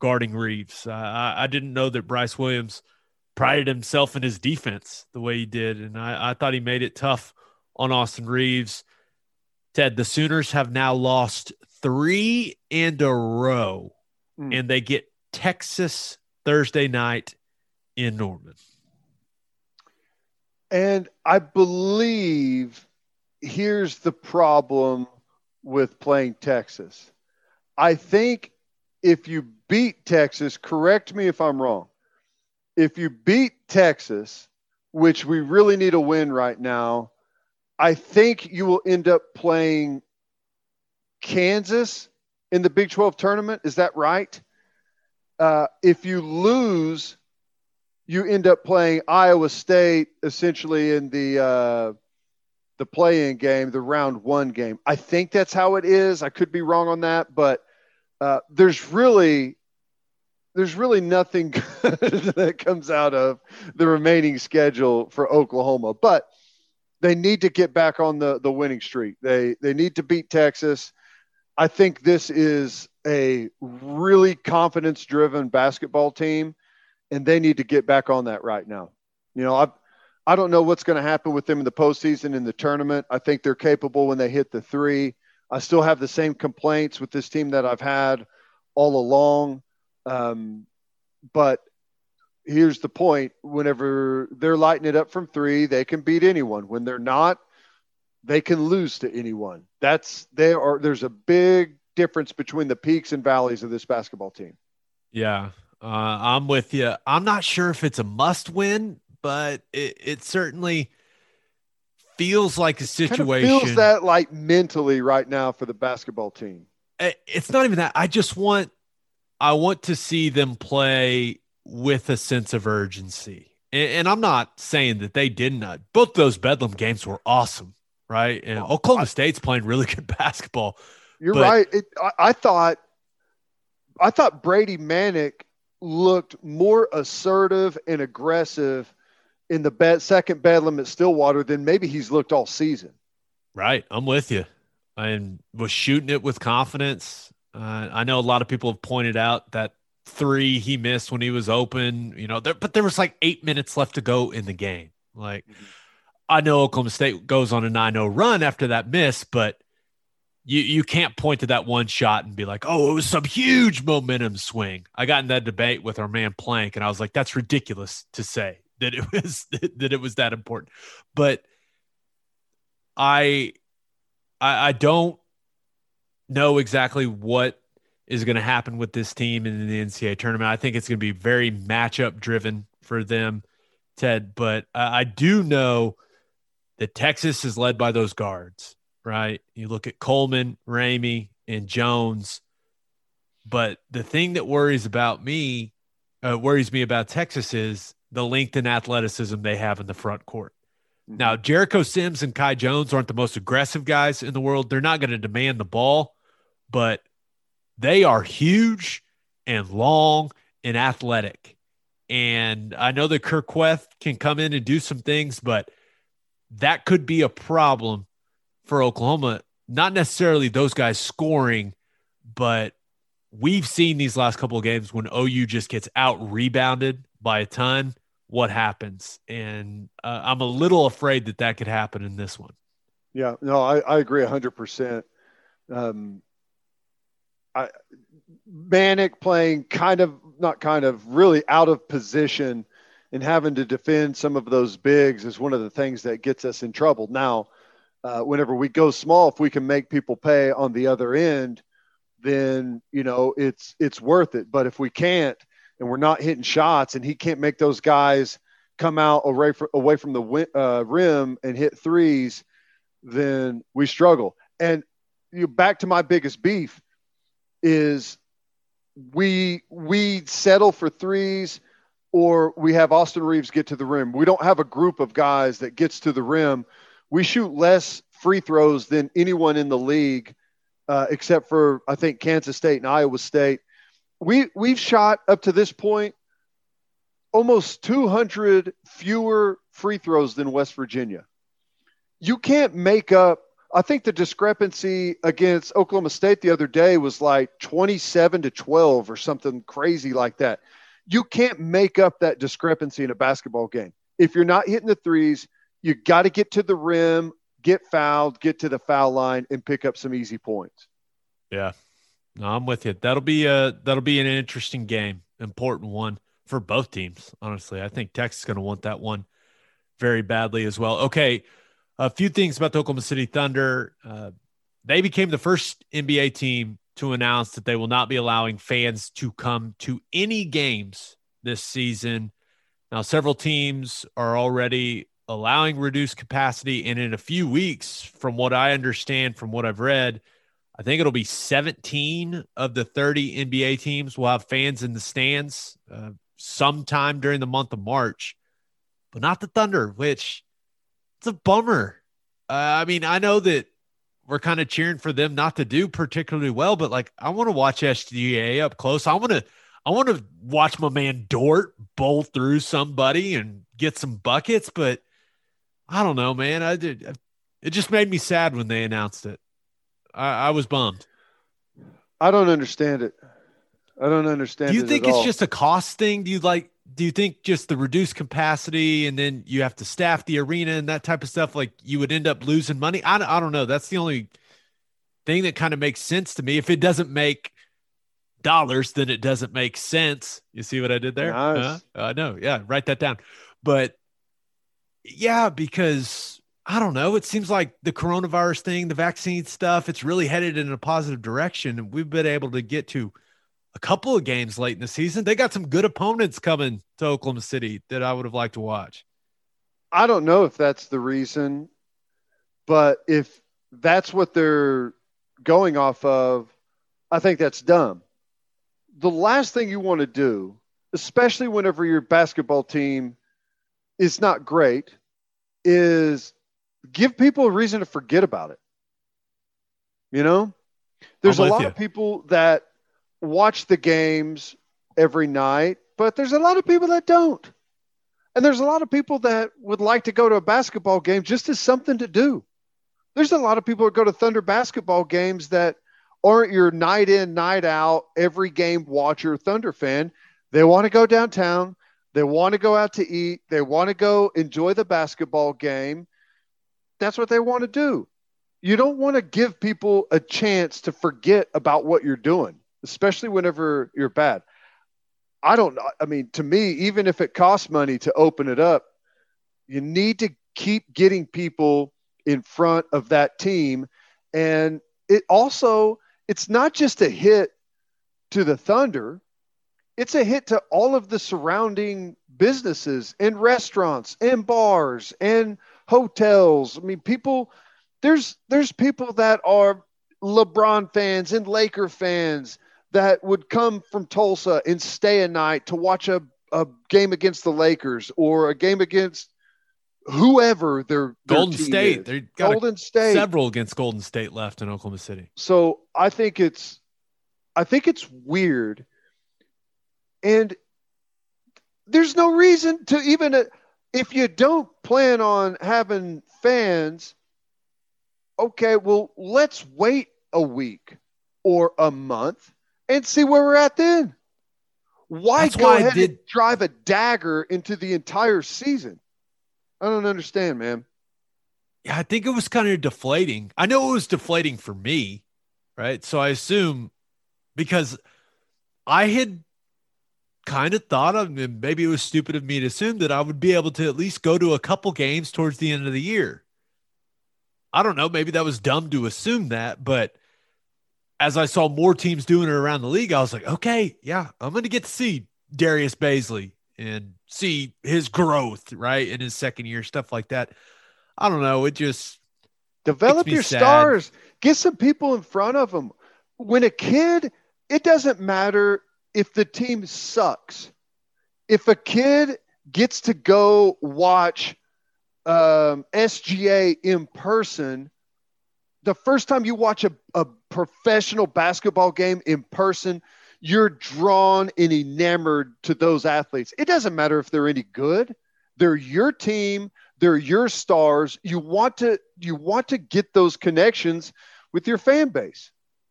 guarding Reaves. Uh, I, I didn't know that Bryce Williams – prided himself in his defense the way he did. And I, I thought he made it tough on Austin Reaves. Ted, the Sooners have now lost three in a row, mm. and they get Texas Thursday night in Norman. And I believe here's the problem with playing Texas. I think if you beat Texas, correct me if I'm wrong. If you beat Texas, which we really need a win right now, I think you will end up playing Kansas in the Big 12 tournament. Is that right? Uh, if you lose, you end up playing Iowa State essentially in the uh, the play-in game, the round one game. I think that's how it is. I could be wrong on that, but uh, there's really there's really nothing that comes out of the remaining schedule for Oklahoma. But they need to get back on the the winning streak. They they need to beat Texas. I think this is a really confidence driven basketball team and they need to get back on that right now. You know, I I don't know what's going to happen with them in the postseason in the tournament. I think they're capable when they hit the three. I still have the same complaints with this team that I've had all along. Um, but here's the point: whenever they're lighting it up from three, they can beat anyone. When they're not, they can lose to anyone. That's there are there's a big difference between the peaks and valleys of this basketball team. Yeah, uh, I'm with you. I'm not sure if it's a must win, but it, it certainly feels like a situation. Kind of feels that like mentally right now for the basketball team. It's not even that. I just want, I want to see them play with a sense of urgency. And, and I'm not saying that they didn't. Both those Bedlam games were awesome, right? And Oklahoma I, State's playing really good basketball. You're but, right. It, I, I thought, I thought Brady Manek looked more assertive and aggressive in the bed, second bedlam at Stillwater than maybe he's looked all season. Right. I'm with you. And was shooting it with confidence. Uh, I know a lot of people have pointed out that three he missed when he was open, you know, there, but there was like eight minutes left to go in the game. Like, mm-hmm. I know Oklahoma State goes on a 9 0 run after that miss, but you you can't point to that one shot and be like, oh, it was some huge momentum swing. I got in that debate with our man Plank, and I was like, that's ridiculous to say that it was that it was that important. But I I, I don't know exactly what is going to happen with this team in the NCAA tournament. I think it's going to be very matchup driven for them, Ted. But I do know that Texas is led by those guards right? You look at Coleman, Ramey, and Jones. But the thing that worries about me, uh, worries me about Texas is the length and athleticism they have in the front court. Mm-hmm. Now, Jericho Sims and Kai Jones aren't the most aggressive guys in the world. They're not going to demand the ball, but they are huge and long and athletic. And I know that Kuath can come in and do some things, but that could be a problem for Oklahoma, not necessarily those guys scoring, but we've seen these last couple of games when OU just gets out rebounded by a ton. What happens? And uh, I'm a little afraid that that could happen in this one. Yeah, no, I, I agree 100%. Um, I, Manek playing kind of, not kind of, really out of position and having to defend some of those bigs is one of the things that gets us in trouble. Now, uh, whenever we go small, if we can make people pay on the other end, then you know it's it's worth it. But if we can't, and we're not hitting shots, and he can't make those guys come out away from away from the uh, rim and hit threes, then we struggle. And you know, back to my biggest beef is we we settle for threes or we have Austin Reaves get to the rim. We don't have a group of guys that gets to the rim we shoot less free throws than anyone in the league, uh, except for I think Kansas State and Iowa State. We we've shot up to this point almost 200 fewer free throws than West Virginia. You can't make up. I think the discrepancy against Oklahoma State the other day was like 27 to 12 or something crazy like that. You can't make up that discrepancy in a basketball game. If you're not hitting the threes, you got to get to the rim, get fouled, get to the foul line, and pick up some easy points. Yeah, no, I'm with you. That'll be a that'll be an interesting game, important one for both teams. Honestly, I think Texas is going to want that one very badly as well. Okay, a few things about the Oklahoma City Thunder. Uh, they became the first NBA team to announce that they will not be allowing fans to come to any games this season. Now, several teams are already allowing reduced capacity, and in a few weeks, from what I understand, from what I've read, I think it'll be 17 of the 30 NBA teams will have fans in the stands uh, sometime during the month of March, but not the Thunder, which it's a bummer. Uh, I mean, I know that we're kind of cheering for them not to do particularly well, but like I want to watch SGA up close. I want to I want to watch my man Dort bowl through somebody and get some buckets, but I don't know, man. I did it just made me sad when they announced it. I, I was bummed. I don't understand it. I don't understand. Do you think it's all. just a cost thing? Do you like? Do you think just the reduced capacity and then you have to staff the arena and that type of stuff? Like you would end up losing money? I, I don't know. That's the only thing that kind of makes sense to me. If it doesn't make dollars, then it doesn't make sense. You see what I did there? Nice. Uh, I know. Yeah, write that down. But yeah, because I don't know. It seems like the coronavirus thing, the vaccine stuff, it's really headed in a positive direction. And we've been able to get to a couple of games late in the season. They got some good opponents coming to Oklahoma City that I would have liked to watch. I don't know if that's the reason, but if that's what they're going off of, I think that's dumb. The last thing you want to do, especially whenever your basketball team is not great, is give people a reason to forget about it. You know, there's a lot you. of people that watch the games every night, but there's a lot of people that don't. And there's a lot of people that would like to go to a basketball game just as something to do. There's a lot of people that go to Thunder basketball games that aren't your night in, night out, every game watcher Thunder fan. They want to go downtown. They want to go out to eat. They want to go enjoy the basketball game. That's what they want to do. You don't want to give people a chance to forget about what you're doing, especially whenever you're bad. I don't know. I mean, to me, even if it costs money to open it up, you need to keep getting people in front of that team. And it also, it's not just a hit to the Thunder, it's a hit to all of the surrounding businesses and restaurants and bars and hotels. I mean, people, there's there's people that are LeBron fans and Laker fans that would come from Tulsa and stay a night to watch a, a game against the Lakers or a game against whoever their, their Golden State. They got Golden State. several against Golden State left in Oklahoma City. So I think it's I think it's weird. And there's no reason to even uh, if you don't plan on having fans, okay, well, let's wait a week or a month and see where we're at then. Why That's go why I ahead did- and drive a dagger into the entire season? I don't understand, man. Yeah, I think it was kind of deflating. I know it was deflating for me, right? So I assume because I had kind of thought of, and maybe it was stupid of me to assume that I would be able to at least go to a couple games towards the end of the year. I don't know. Maybe that was dumb to assume that, but as I saw more teams doing it around the league, I was like, okay, yeah, I'm going to get to see Darius Bazley and see his growth, right, in his second year, stuff like that. I don't know. It just Develop your sad. stars. Get some people in front of them. When a kid, it doesn't matter if the team sucks. If a kid gets to go watch um, SGA in person, the first time you watch a, a professional basketball game in person, you're drawn and enamored to those athletes. It doesn't matter if they're any good. They're your team they're your stars you want to you want to get those connections with your fan base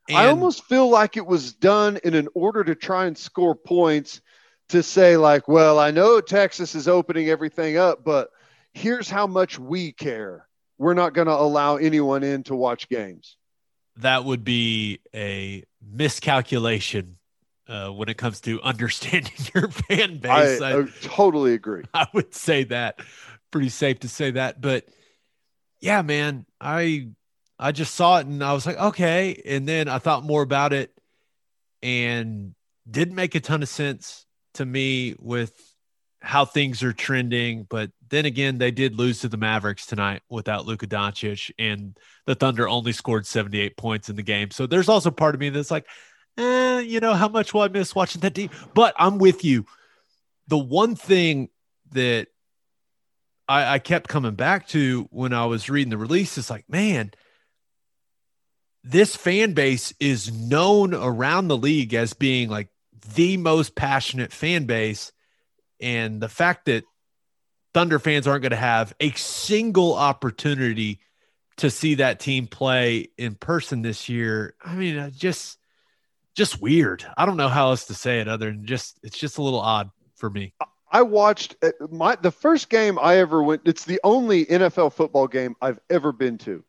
i almost feel like it was done in an order to try and score points to say like well i know texas is opening everything up but here's how much we care we're not going to allow anyone in to watch games that would be a miscalculation uh, when it comes to understanding your fan I, base. I, I totally agree I would say that pretty safe to say that. But yeah, man, I I just saw it and I was like, okay. And then I thought more about it and didn't make a ton of sense to me with how things are trending. But then again, they did lose to the Mavericks tonight without Luka Doncic, and the Thunder only scored 78 points in the game. So there's also part of me that's like, eh, you know, how much will I miss watching that team? But I'm with you. The one thing that I, I kept coming back to when I was reading the release is like, man, this fan base is known around the league as being like the most passionate fan base. And the fact that Thunder fans aren't going to have a single opportunity to see that team play in person this year, I mean, just just weird. I don't know how else to say it other than just it's just a little odd for me. I watched uh, my the first game I ever went. It's the only NFL football game I've ever been to.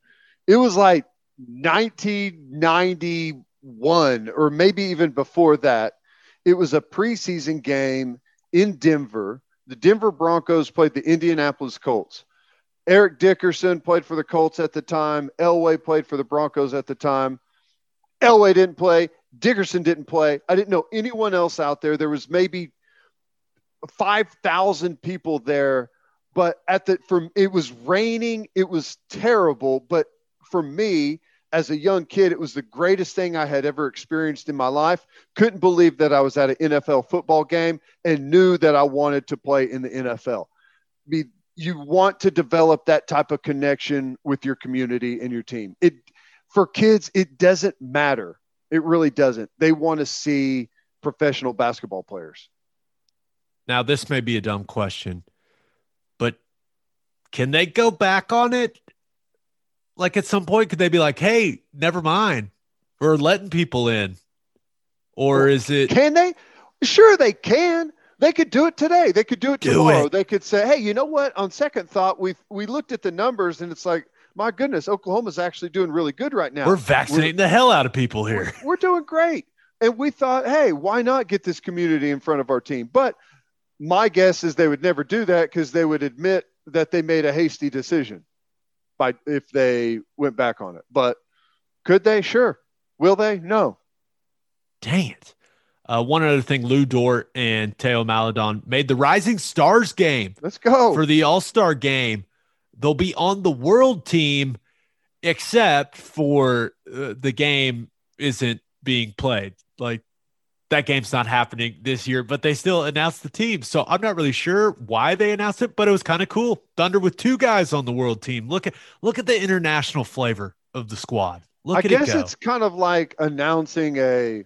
It was like 1991 or maybe even before that. It was a preseason game in Denver. The Denver Broncos played the Indianapolis Colts. Eric Dickerson played for the Colts at the time. Elway played for the Broncos at the time. Elway didn't play. Dickerson didn't play. I didn't know anyone else out there. There was maybe 5,000 people there, but at the from it was raining, it was terrible, but for me as a young kid, it was the greatest thing I had ever experienced in my life. Couldn't believe that I was at an NFL football game and knew that I wanted to play in the NFL. Be, you want to develop that type of connection with your community and your team. It for kids, it doesn't matter. It really doesn't. They want to see professional basketball players. Now, this may be a dumb question, but can they go back on it? Like at some point, could they be like, hey, never mind, we're letting people in? Or is it. Can they? Sure, they can. They could do it today. They could do it tomorrow. It. They could say, hey, you know what? On second thought, we we looked at the numbers and it's like, my goodness, Oklahoma's actually doing really good right now. We're vaccinating we're, the hell out of people here. We're, we're doing great. And we thought, hey, why not get this community in front of our team? But my guess is they would never do that because they would admit that they made a hasty decision by if they went back on it. But could they? Sure. Will they? No. Dang it. Uh, one other thing, Lu Dort and Theo Maledon made the Rising Stars game. Let's go. For the All Star game. They'll be on the world team, except for uh, the game isn't being played. Like that game's not happening this year, but they still announced the team. So I'm not really sure why they announced it, but it was kind of cool. Thunder with two guys on the world team. Look at look at the international flavor of the squad. Look I at guess it it's kind of like announcing a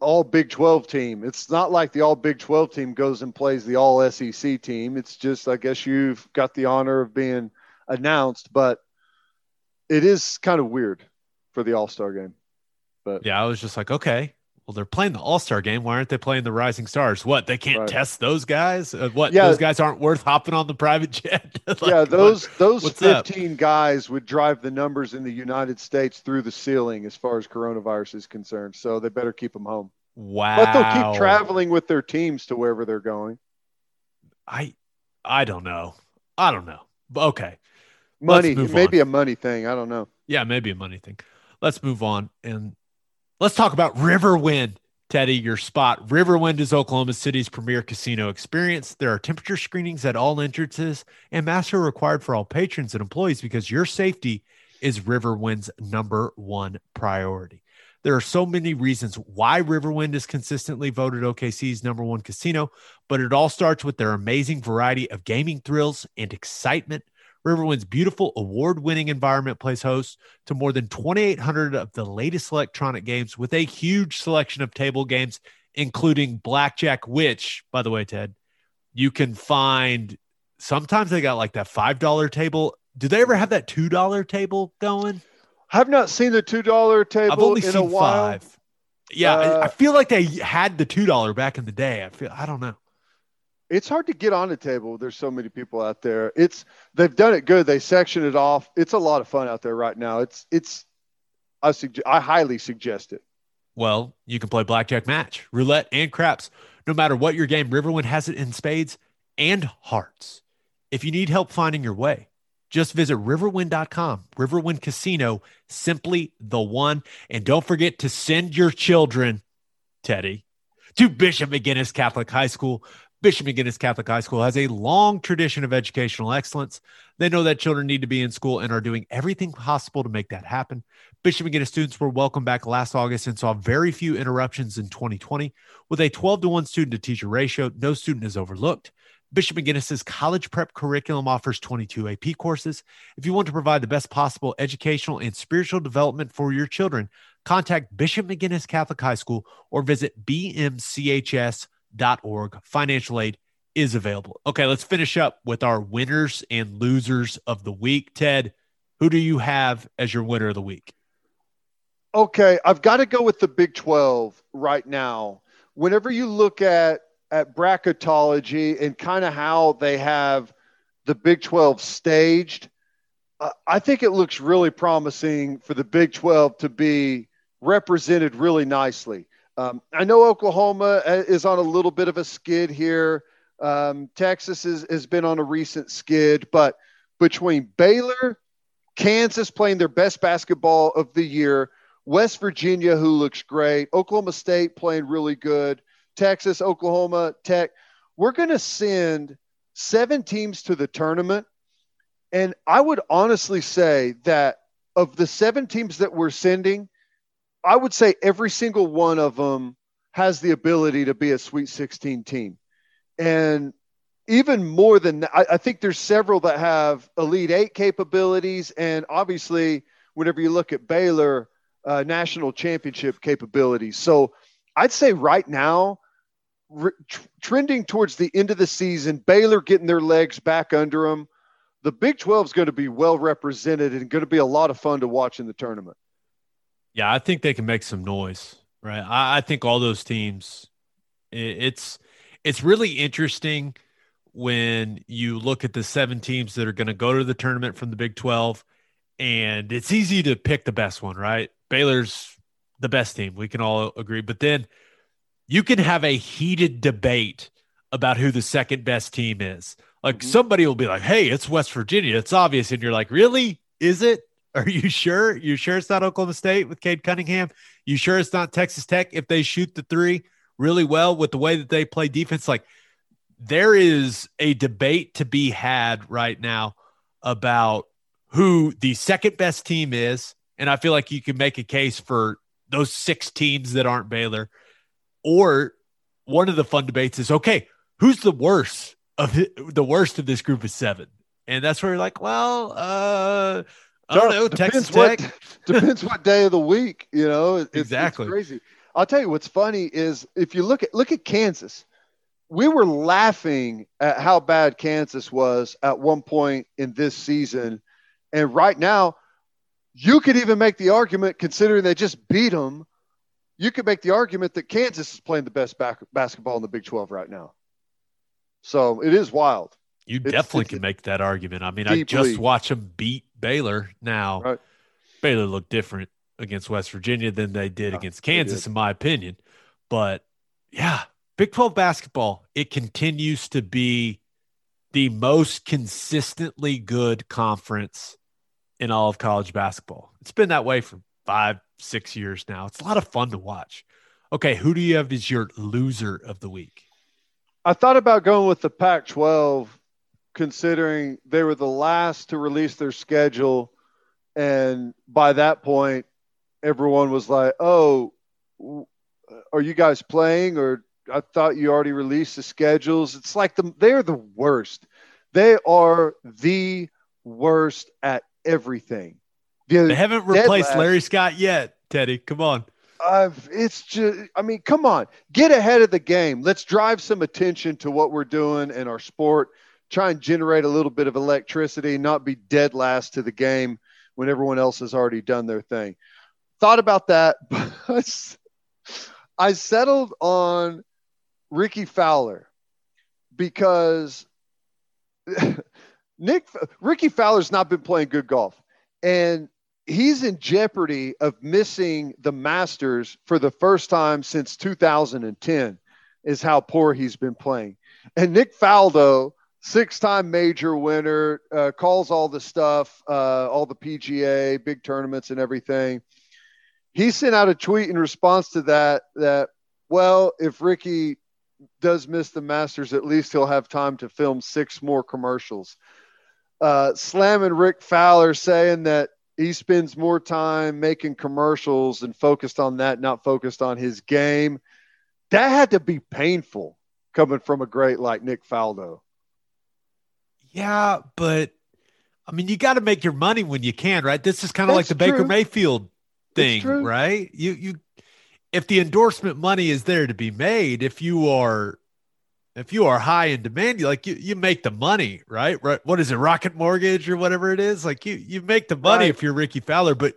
all Big 12 team. It's not like the all Big 12 team goes and plays the all SEC team. It's just I guess you've got the honor of being announced, but it is kind of weird for the All-Star game. But yeah, I was just like, okay, well, they're playing the All Star game. Why aren't they playing the Rising Stars? What they can't right. test those guys? Uh, what yeah. those guys aren't worth hopping on the private jet? like, yeah, those what, those fifteen up? guys would drive the numbers in the United States through the ceiling as far as coronavirus is concerned. So they better keep them home. Wow! But they'll keep traveling with their teams to wherever they're going. I I don't know. I don't know. Okay. Money, maybe a money thing. I don't know. Yeah, maybe a money thing. Let's move on and Let's talk about Riverwind. Teddy, your spot. Riverwind is Oklahoma City's premier casino experience. There are temperature screenings at all entrances, and masks are required for all patrons and employees because your safety is Riverwind's number one priority. There are so many reasons why Riverwind is consistently voted OKC's number one casino, but it all starts with their amazing variety of gaming thrills and excitement Riverwind's beautiful award winning environment plays host to more than 2,800 of the latest electronic games with a huge selection of table games, including Blackjack, which, by the way, Ted, you can find sometimes they got like that $5 table. Do they ever have that $2 table going? I've not seen the $2 table I've only in seen a while. five. Yeah, uh, I feel like they had the $2 back in the day. I feel, I don't know it's hard to get on the table. There's so many people out there. It's they've done it good. They section it off. It's a lot of fun out there right now. It's it's I suggest I highly suggest it. Well, you can play blackjack match, roulette, and craps. No matter what your game, Riverwind has it in spades and hearts. If you need help finding your way, Just visit riverwind.com. Riverwind Casino, simply the one. And don't forget to send your children, Teddy, to Bishop McGuinness Catholic High School. Bishop McGuinness Catholic High School has a long tradition of educational excellence. They know that children need to be in school and are doing everything possible to make that happen. Bishop McGuinness students were welcomed back last August and saw very few interruptions in 2020. With a 12 to 1 student to teacher ratio, no student is overlooked. Bishop McGuinness's college prep curriculum offers 22 AP courses. If you want to provide the best possible educational and spiritual development for your children, contact Bishop McGuinness Catholic High School or visit bmchs.org. Financial aid is available. Okay, let's finish up with our winners and losers of the week. Ted, who do you have as your winner of the week? Okay, I've got to go with the Big 12 right now. Whenever you look at at bracketology and kind of how they have the Big 12 staged, uh, I think it looks really promising for the Big 12 to be represented really nicely. Um, I know Oklahoma uh, is on a little bit of a skid here. Um, Texas is, has been on a recent skid, but between Baylor, Kansas playing their best basketball of the year, West Virginia, who looks great, Oklahoma State playing really good, Texas, Oklahoma, Tech. We're going to send seven teams to the tournament. And I would honestly say that of the seven teams that we're sending, I would say every single one of them has the ability to be a Sweet 16 team. And even more than that, I, I think there's several that have Elite Eight capabilities. And obviously, whenever you look at Baylor, uh, national championship capabilities. So I'd say right now, re- trending towards the end of the season, Baylor getting their legs back under them. The Big 12 is going to be well represented and going to be a lot of fun to watch in the tournament. Yeah, I think they can make some noise, right? I, I think all those teams, it, it's it's really interesting when you look at the seven teams that are going to go to the tournament from the Big 12, and it's easy to pick the best one, right? Baylor's the best team. We can all agree. But then you can have a heated debate about who the second best team is. Like mm-hmm. somebody will be like, "Hey, it's West Virginia. It's obvious," and you're like, "Really? Is it? Are you sure? You sure it's not Oklahoma State with Cade Cunningham? You sure it's not Texas Tech if they shoot the three really well with the way that they play defense? Like there is a debate to be had right now about who the second best team is, and I feel like you can make a case for those six teams that aren't Baylor or one of the fun debates is okay, who's the worst of the worst of this group of seven? And that's where you're like, well, uh, I don't oh, know. Texas Tech what, depends what day of the week. You know, it's, exactly it's crazy. I'll tell you what's funny is if you look at look at Kansas, we were laughing at how bad Kansas was at one point in this season, and right now, you could even make the argument, considering they just beat them, you could make the argument that Kansas is playing the best back, basketball in the Big 12 right now. So it is wild. You it's, definitely it's can make that argument. I mean, I just league. watch them beat Baylor now. Right. Baylor looked different against West Virginia than they did yeah, against Kansas, in my opinion. But yeah, Big 12 basketball, it continues to be the most consistently good conference in all of college basketball. It's been that way for five, six years now. It's a lot of fun to watch. Okay, who do you have as your loser of the week? I thought about going with the Pac 12, considering they were the last to release their schedule. And by that point, everyone was like, oh, are you guys playing? Or I thought you already released the schedules. It's like the, they're the worst. They are the worst at everything. The they haven't replaced Larry Scott yet, Teddy. Come on. I've, it's just, I mean, come on, get ahead of the game. Let's drive some attention to what we're doing in our sport. Try and generate a little bit of electricity, not be dead last to the game when everyone else has already done their thing. Thought about that, but I settled on Rickie Fowler because Nick Rickie Fowler's not been playing good golf. And he's in jeopardy of missing the Masters for the first time since 2010, is how poor he's been playing. And Nick Faldo six-time major winner, uh, calls all the stuff, uh, all the PGA, big tournaments, and everything. He sent out a tweet in response to that. That well, if Rickie does miss the Masters, at least he'll have time to film six more commercials. Uh, slamming Rick Fowler, saying that he spends more time making commercials and focused on that, not focused on his game. That had to be painful coming from a great like Nick Faldo. Yeah, but I mean, you got to make your money when you can, right? This is kind of like the Baker Mayfield thing, right? You you if the endorsement money is there to be made, if you are if you are high in demand, you like you, you make the money, right? Right. What is it, Rocket Mortgage or whatever it is? Like you you make the money right. if you're Rickie Fowler, but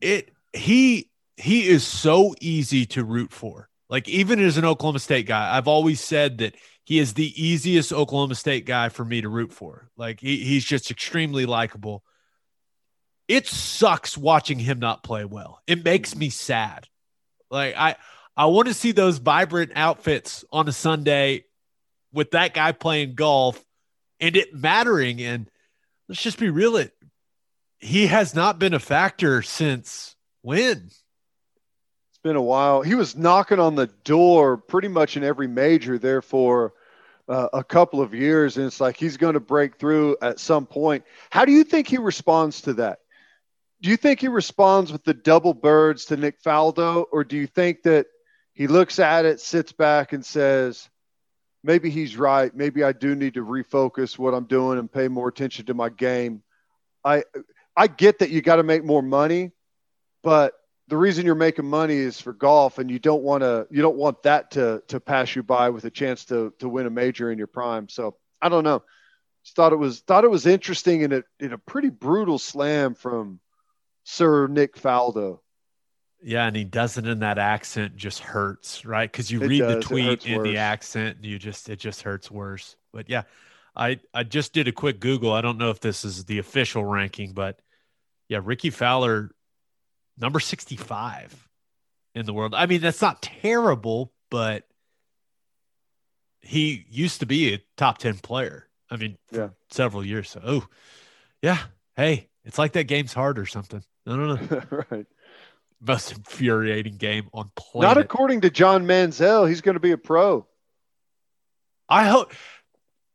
it he he is so easy to root for. Like even as an Oklahoma State guy, I've always said that he is the easiest Oklahoma State guy for me to root for. Like he, he's just extremely likable. It sucks watching him not play well. It makes me sad. Like I I want to see those vibrant outfits on a Sunday with that guy playing golf and it mattering. And let's just be real, it he has not been a factor since when? It's been a while. He was knocking on the door pretty much in every major there for uh, a couple of years, and it's like he's going to break through at some point. How do you think he responds to that? Do you think he responds with the double birds to Nick Faldo, or do you think that he looks at it, sits back, and says, maybe he's right. Maybe I do need to refocus what I'm doing and pay more attention to my game. I I get that you got to make more money, but the reason you're making money is for golf, and you don't want to you don't want that to to pass you by with a chance to to win a major in your prime. So I don't know. Just thought it was thought it was interesting in a in a pretty brutal slam from Sir Nick Faldo. Yeah, and he does it in that accent just hurts, right? Because you it read does. the tweet in worse. the accent, you just it just hurts worse. But yeah, I I just did a quick Google. I don't know if this is the official ranking, but yeah, Rickie Fowler, number sixty five in the world. I mean, that's not terrible, but he used to be a top ten player. I mean, yeah. several years. So, oh, yeah. Hey, it's like that game's hard or something. I don't know. right most infuriating game on planet. Not according to John Manziel. He's going to be a pro. I hope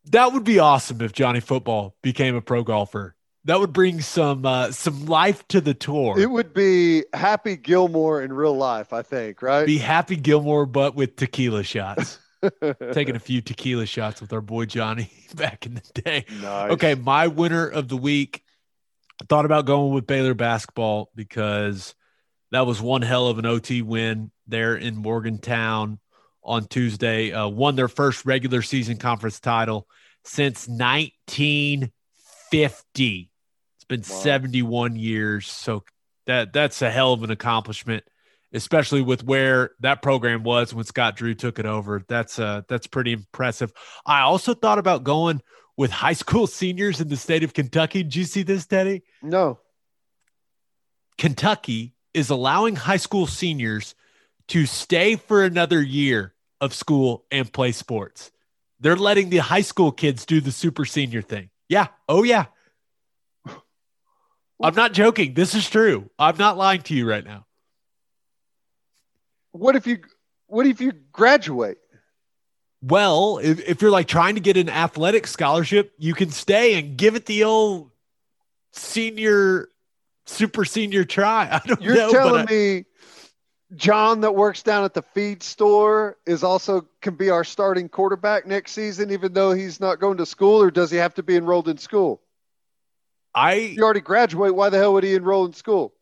that would be awesome if Johnny Football became a pro golfer. That would bring some uh, some life to the tour. It would be Happy Gilmore in real life, I think, right? Be Happy Gilmore, but with tequila shots. Taking a few tequila shots with our boy Johnny back in the day. Nice. Okay, my winner of the week. I thought about going with Baylor basketball because that was one hell of an OT win there in Morgantown on Tuesday. Uh, won their first regular season conference title since 1950. Been wow. 71 years, so that that's a hell of an accomplishment, especially with where that program was when Scott Drew took it over. That's uh that's pretty impressive. I also thought about going with high school seniors in the state of Kentucky. Did you see this, Teddy? No. Kentucky is allowing high school seniors to stay for another year of school and play sports. They're letting the high school kids do the super senior thing. Yeah. Oh, yeah. I'm not joking. This is true. I'm not lying to you right now. What if you what if you graduate? Well, if, if you're like trying to get an athletic scholarship, you can stay and give it the old senior super senior try. I don't You're know, telling me John that works down at the feed store is also can be our starting quarterback next season, even though he's not going to school, or does he have to be enrolled in school? I you already graduate. Why the hell would he enroll in school?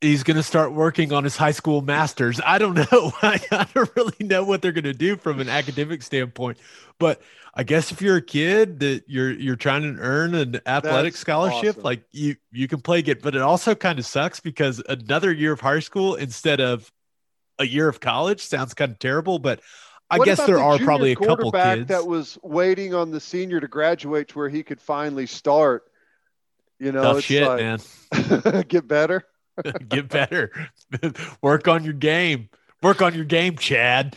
He's going to start working on his high school masters. I don't know. I, I don't really know what they're going to do from an academic standpoint, but I guess if you're a kid that you're you're trying to earn an athletic That's scholarship, awesome. like you you can play it, but it also kind of sucks because another year of high school instead of a year of college sounds kind of terrible. But I what guess there the are probably a couple kids that was waiting on the senior to graduate to where he could finally start. You know, Tough shit, like, man. get better. get better. Work on your game. Work on your game, Chad.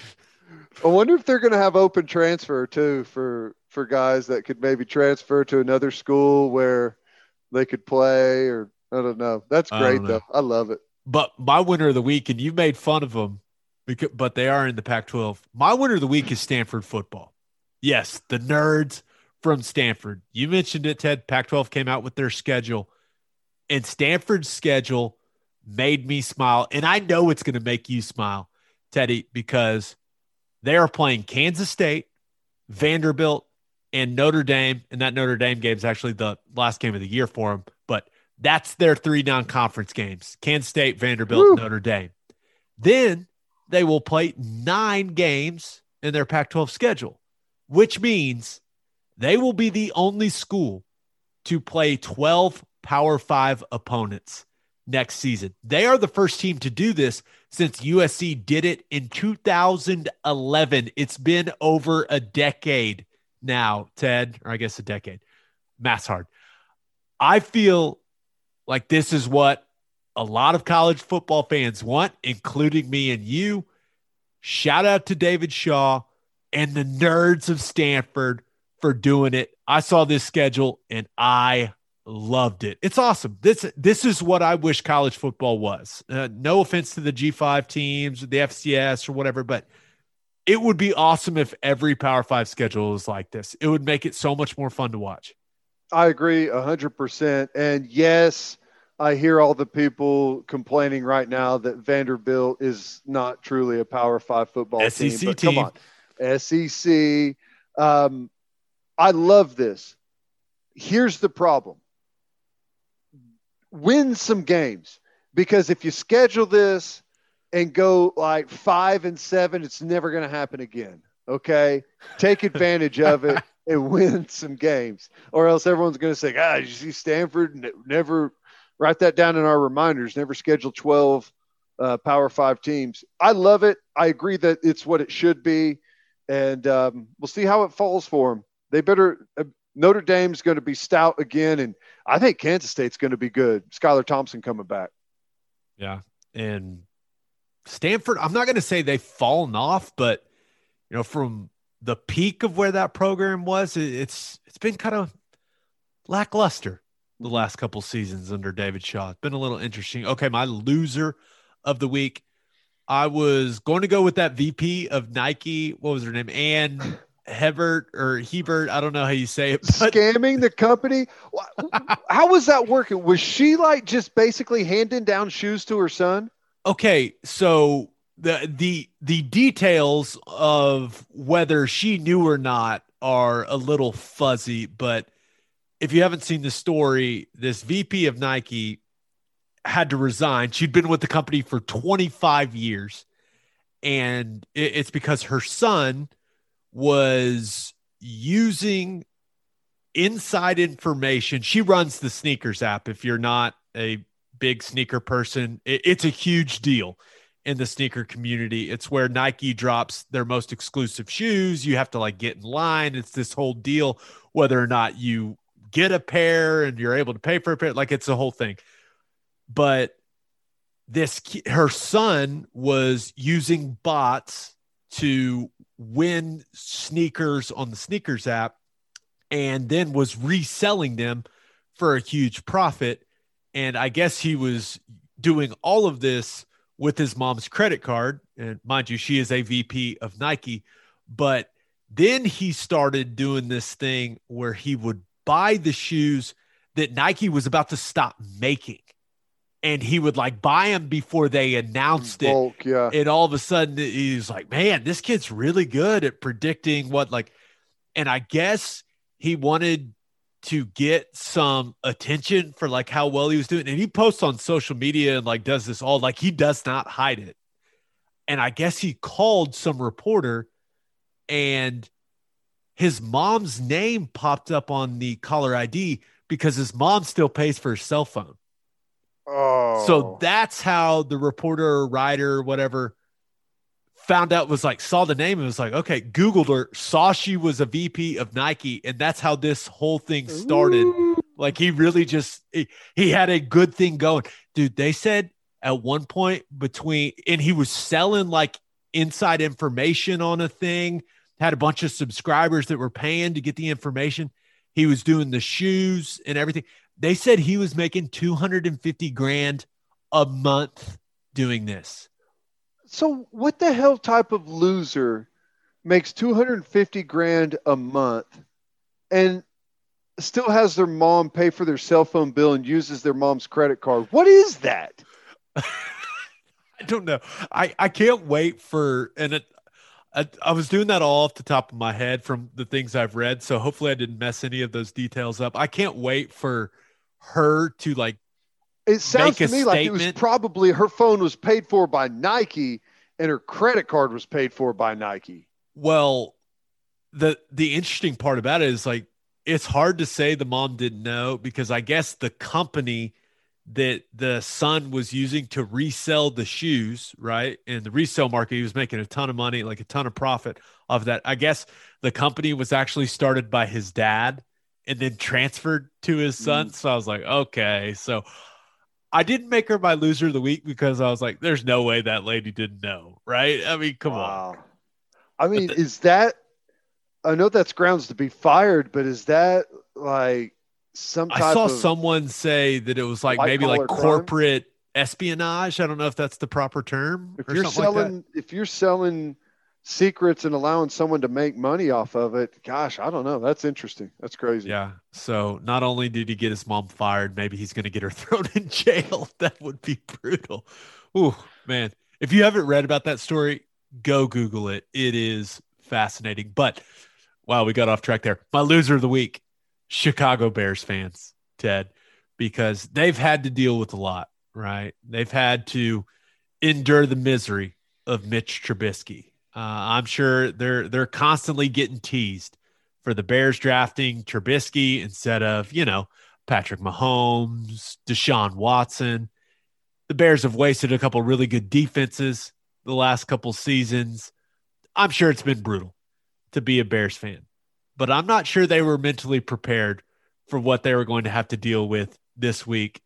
I wonder if they're going to have open transfer too for for guys that could maybe transfer to another school where they could play, or I don't know. That's great though. I love it. But my winner of the week, and you made fun of them, because, but they are in the Pac-12. My winner of the week is Stanford football. Yes, the nerds from Stanford. You mentioned it, Ted. Pac-12 came out with their schedule, and Stanford's schedule made me smile, and I know it's going to make you smile, Teddy, because they are playing Kansas State, Vanderbilt, and Notre Dame. And that Notre Dame game is actually the last game of the year for them. But that's their three non conference games Kansas State, Vanderbilt, Notre Dame. Then they will play nine games in their Pac 12 schedule, which means they will be the only school to play 12 Power Five opponents next season. They are the first team to do this since USC did it in 2011. It's been over a decade now, Ted, or I guess a decade. Math's hard. I feel like this is what a lot of college football fans want, including me and you. Shout out to David Shaw and the nerds of Stanford for doing it. I saw this schedule and I loved it. It's awesome. This this is what I wish college football was. Uh, no offense to the G5 teams, the FCS or whatever, but it would be awesome if every Power 5 schedule was like this. It would make it so much more fun to watch. I agree 100% and yes, I hear all the people complaining right now that Vanderbilt is not truly a Power 5 football SEC team. But team. come on. SEC um, I love this. Here's the problem win some games because if you schedule this and go like five and seven, it's never going to happen again. Okay. Take advantage of it and win some games, or else everyone's going to say, ah, you see Stanford never write that down in our reminders, never schedule 12 uh, Power Five teams. I love it. I agree that it's what it should be. And um, we'll see how it falls for them. They better, uh, Notre Dame's going to be stout again. And I think Kansas State's going to be good. Skylar Thompson coming back. Yeah. And Stanford, I'm not going to say they've fallen off, but, you know, from the peak of where that program was, it's it's been kind of lackluster the last couple seasons under David Shaw. It's been a little interesting. Okay, my loser of the week. I was going to go with that VP of Nike. What was her name? Ann Hebert or Hebert. I don't know how you say it. But... Scamming the company. how was that working? Was she like just basically handing down shoes to her son? Okay, so the the the details of whether she knew or not are a little fuzzy, but if you haven't seen the story, this VP of Nike had to resign. She'd been with the company for 25 years, and it's because her son was using inside information. She runs the sneakers app. If you're not a big sneaker person, it's a huge deal in the sneaker community. It's where Nike drops their most exclusive shoes. You have to like get in line. It's this whole deal, whether or not you get a pair and you're able to pay for a pair. Like it's a whole thing. But this, her son was using bots to win sneakers on the sneakers app and then was reselling them for a huge profit. And I guess he was doing all of this with his mom's credit card. And mind you, she is a VP of Nike. But then he started doing this thing where he would buy the shoes that Nike was about to stop making and he would like buy them before they announced Bulk, it. Yeah. And all of a sudden he's like, man, this kid's really good at predicting what like, and I guess he wanted to get some attention for like how well he was doing. And he posts on social media and like does this all like he does not hide it. And I guess he called some reporter and his mom's name popped up on the caller ID because his mom still pays for his cell phone. Oh. So that's how the reporter or writer or whatever found out was like saw the name and was like, okay, Googled her, saw she was a VP of Nike, and that's how this whole thing started. Ooh. Like he really just he, he had a good thing going. Dude, they said at one point between and he was selling like inside information on a thing had a bunch of subscribers that were paying to get the information. He was doing the shoes and everything. They said he was making 250 grand a month doing this. So, what the hell type of loser makes 250 grand a month and still has their mom pay for their cell phone bill and uses their mom's credit card? What is that? I don't know. I, I can't wait for, and it, I, I was doing that all off the top of my head from the things I've read. So hopefully I didn't mess any of those details up. I can't wait for her to like. It sounds to me like it was probably her phone was paid for by Nike and her credit card was paid for by Nike. Well, the the interesting part about it is like it's hard to say the mom didn't know because I guess the company that the son was using to resell the shoes, right? In the resale market, he was making a ton of money, like a ton of profit of that. I guess the company was actually started by his dad and then transferred to his son. Mm. So I was like, okay. So I didn't make her my loser of the week because I was like, there's no way that lady didn't know, right? I mean, come wow. on. I mean, the, is that I know that's grounds to be fired, but is that like some I saw someone say that it was like maybe like corporate crime? espionage. I don't know if that's the proper term. If you're selling, like if you're selling secrets and allowing someone to make money off of it, gosh, I don't know. That's interesting. That's crazy. Yeah. So not only did he get his mom fired, maybe he's going to get her thrown in jail. That would be brutal. Ooh, man. If you haven't read about that story, go Google it. It is fascinating. But wow, we got off track there. My loser of the week Chicago Bears fans, Ted, because they've had to deal with a lot, right? They've had to endure the misery of Mitch Trubisky. Uh, I'm sure they're they're constantly getting teased for the Bears drafting Trubisky instead of you know Patrick Mahomes, Deshaun Watson. The Bears have wasted a couple really good defenses the last couple seasons. I'm sure it's been brutal to be a Bears fan but I'm not sure they were mentally prepared for what they were going to have to deal with this week.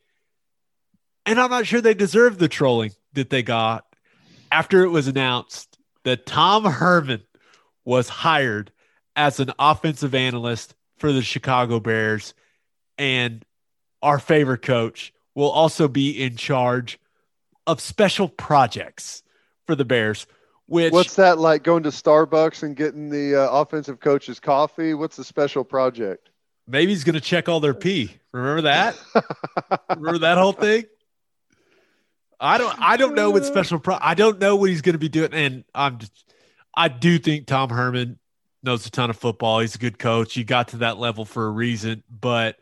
And I'm not sure they deserve the trolling that they got after it was announced that Tom Herman was hired as an offensive analyst for the Chicago Bears. And our favorite coach will also be in charge of special projects for the Bears, which what's that like? Going to Starbucks and getting the uh, offensive coach's coffee? What's the special project? Maybe he's going to check all their pee. Remember that? Remember that whole thing? I don't. I don't know what special. Pro- I don't know what he's going to be doing. And I'm just. I do think Tom Herman knows a ton of football. He's a good coach. He got to that level for a reason. But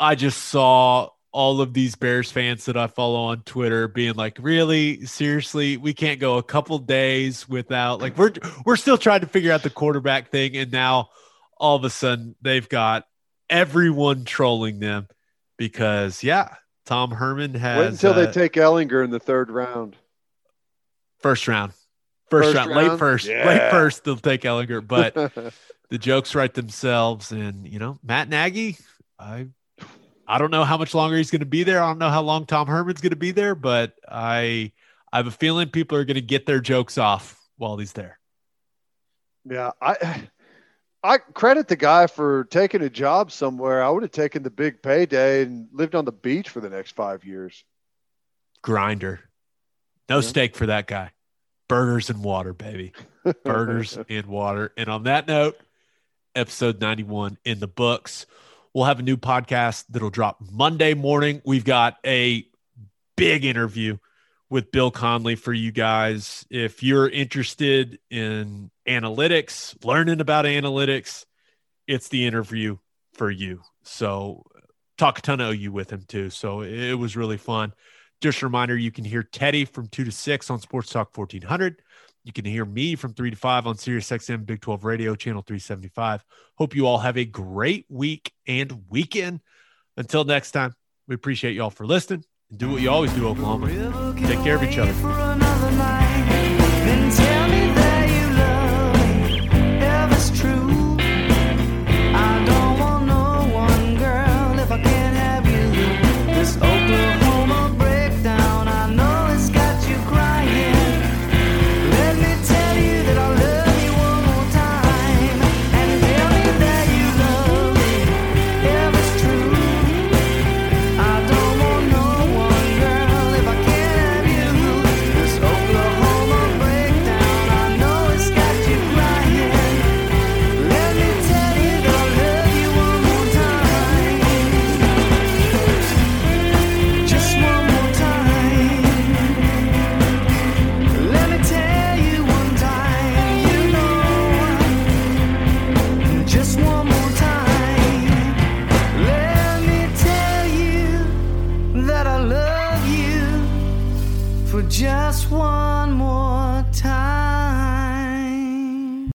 I just saw all of these Bears fans that I follow on Twitter being like, "Really? Seriously? We can't go a couple days without like we're we're still trying to figure out the quarterback thing and now all of a sudden they've got everyone trolling them because yeah, Tom Herman has Wait until uh, they take Ehlinger in the third round. First round. First, first round, round, late first, yeah. late first, they'll take Ehlinger. but the jokes write themselves. And you know, Matt Nagy, I I don't know how much longer he's going to be there. I don't know how long Tom Herman's going to be there, but I I have a feeling people are going to get their jokes off while he's there. Yeah, I I credit the guy for taking a job somewhere. I would have taken the big payday and lived on the beach for the next five years. Grinder, no yeah. steak for that guy. Burgers and water, baby. Burgers and water. And on that note, episode ninety one in the books. We'll have a new podcast that'll drop Monday morning. We've got a big interview with Bill Connelly for you guys. If you're interested in analytics, learning about analytics, it's the interview for you. So, talk a ton of OU with him too. So, it was really fun. Just a reminder you can hear Teddy from 2 to 6 on Sports Talk 1400. You can hear me from 3 to 5 on Sirius XM Big 12 Radio, channel 375. Hope you all have a great week and weekend. Until next time, we appreciate you all for listening and do what you always do, Oklahoma. Take care of each other.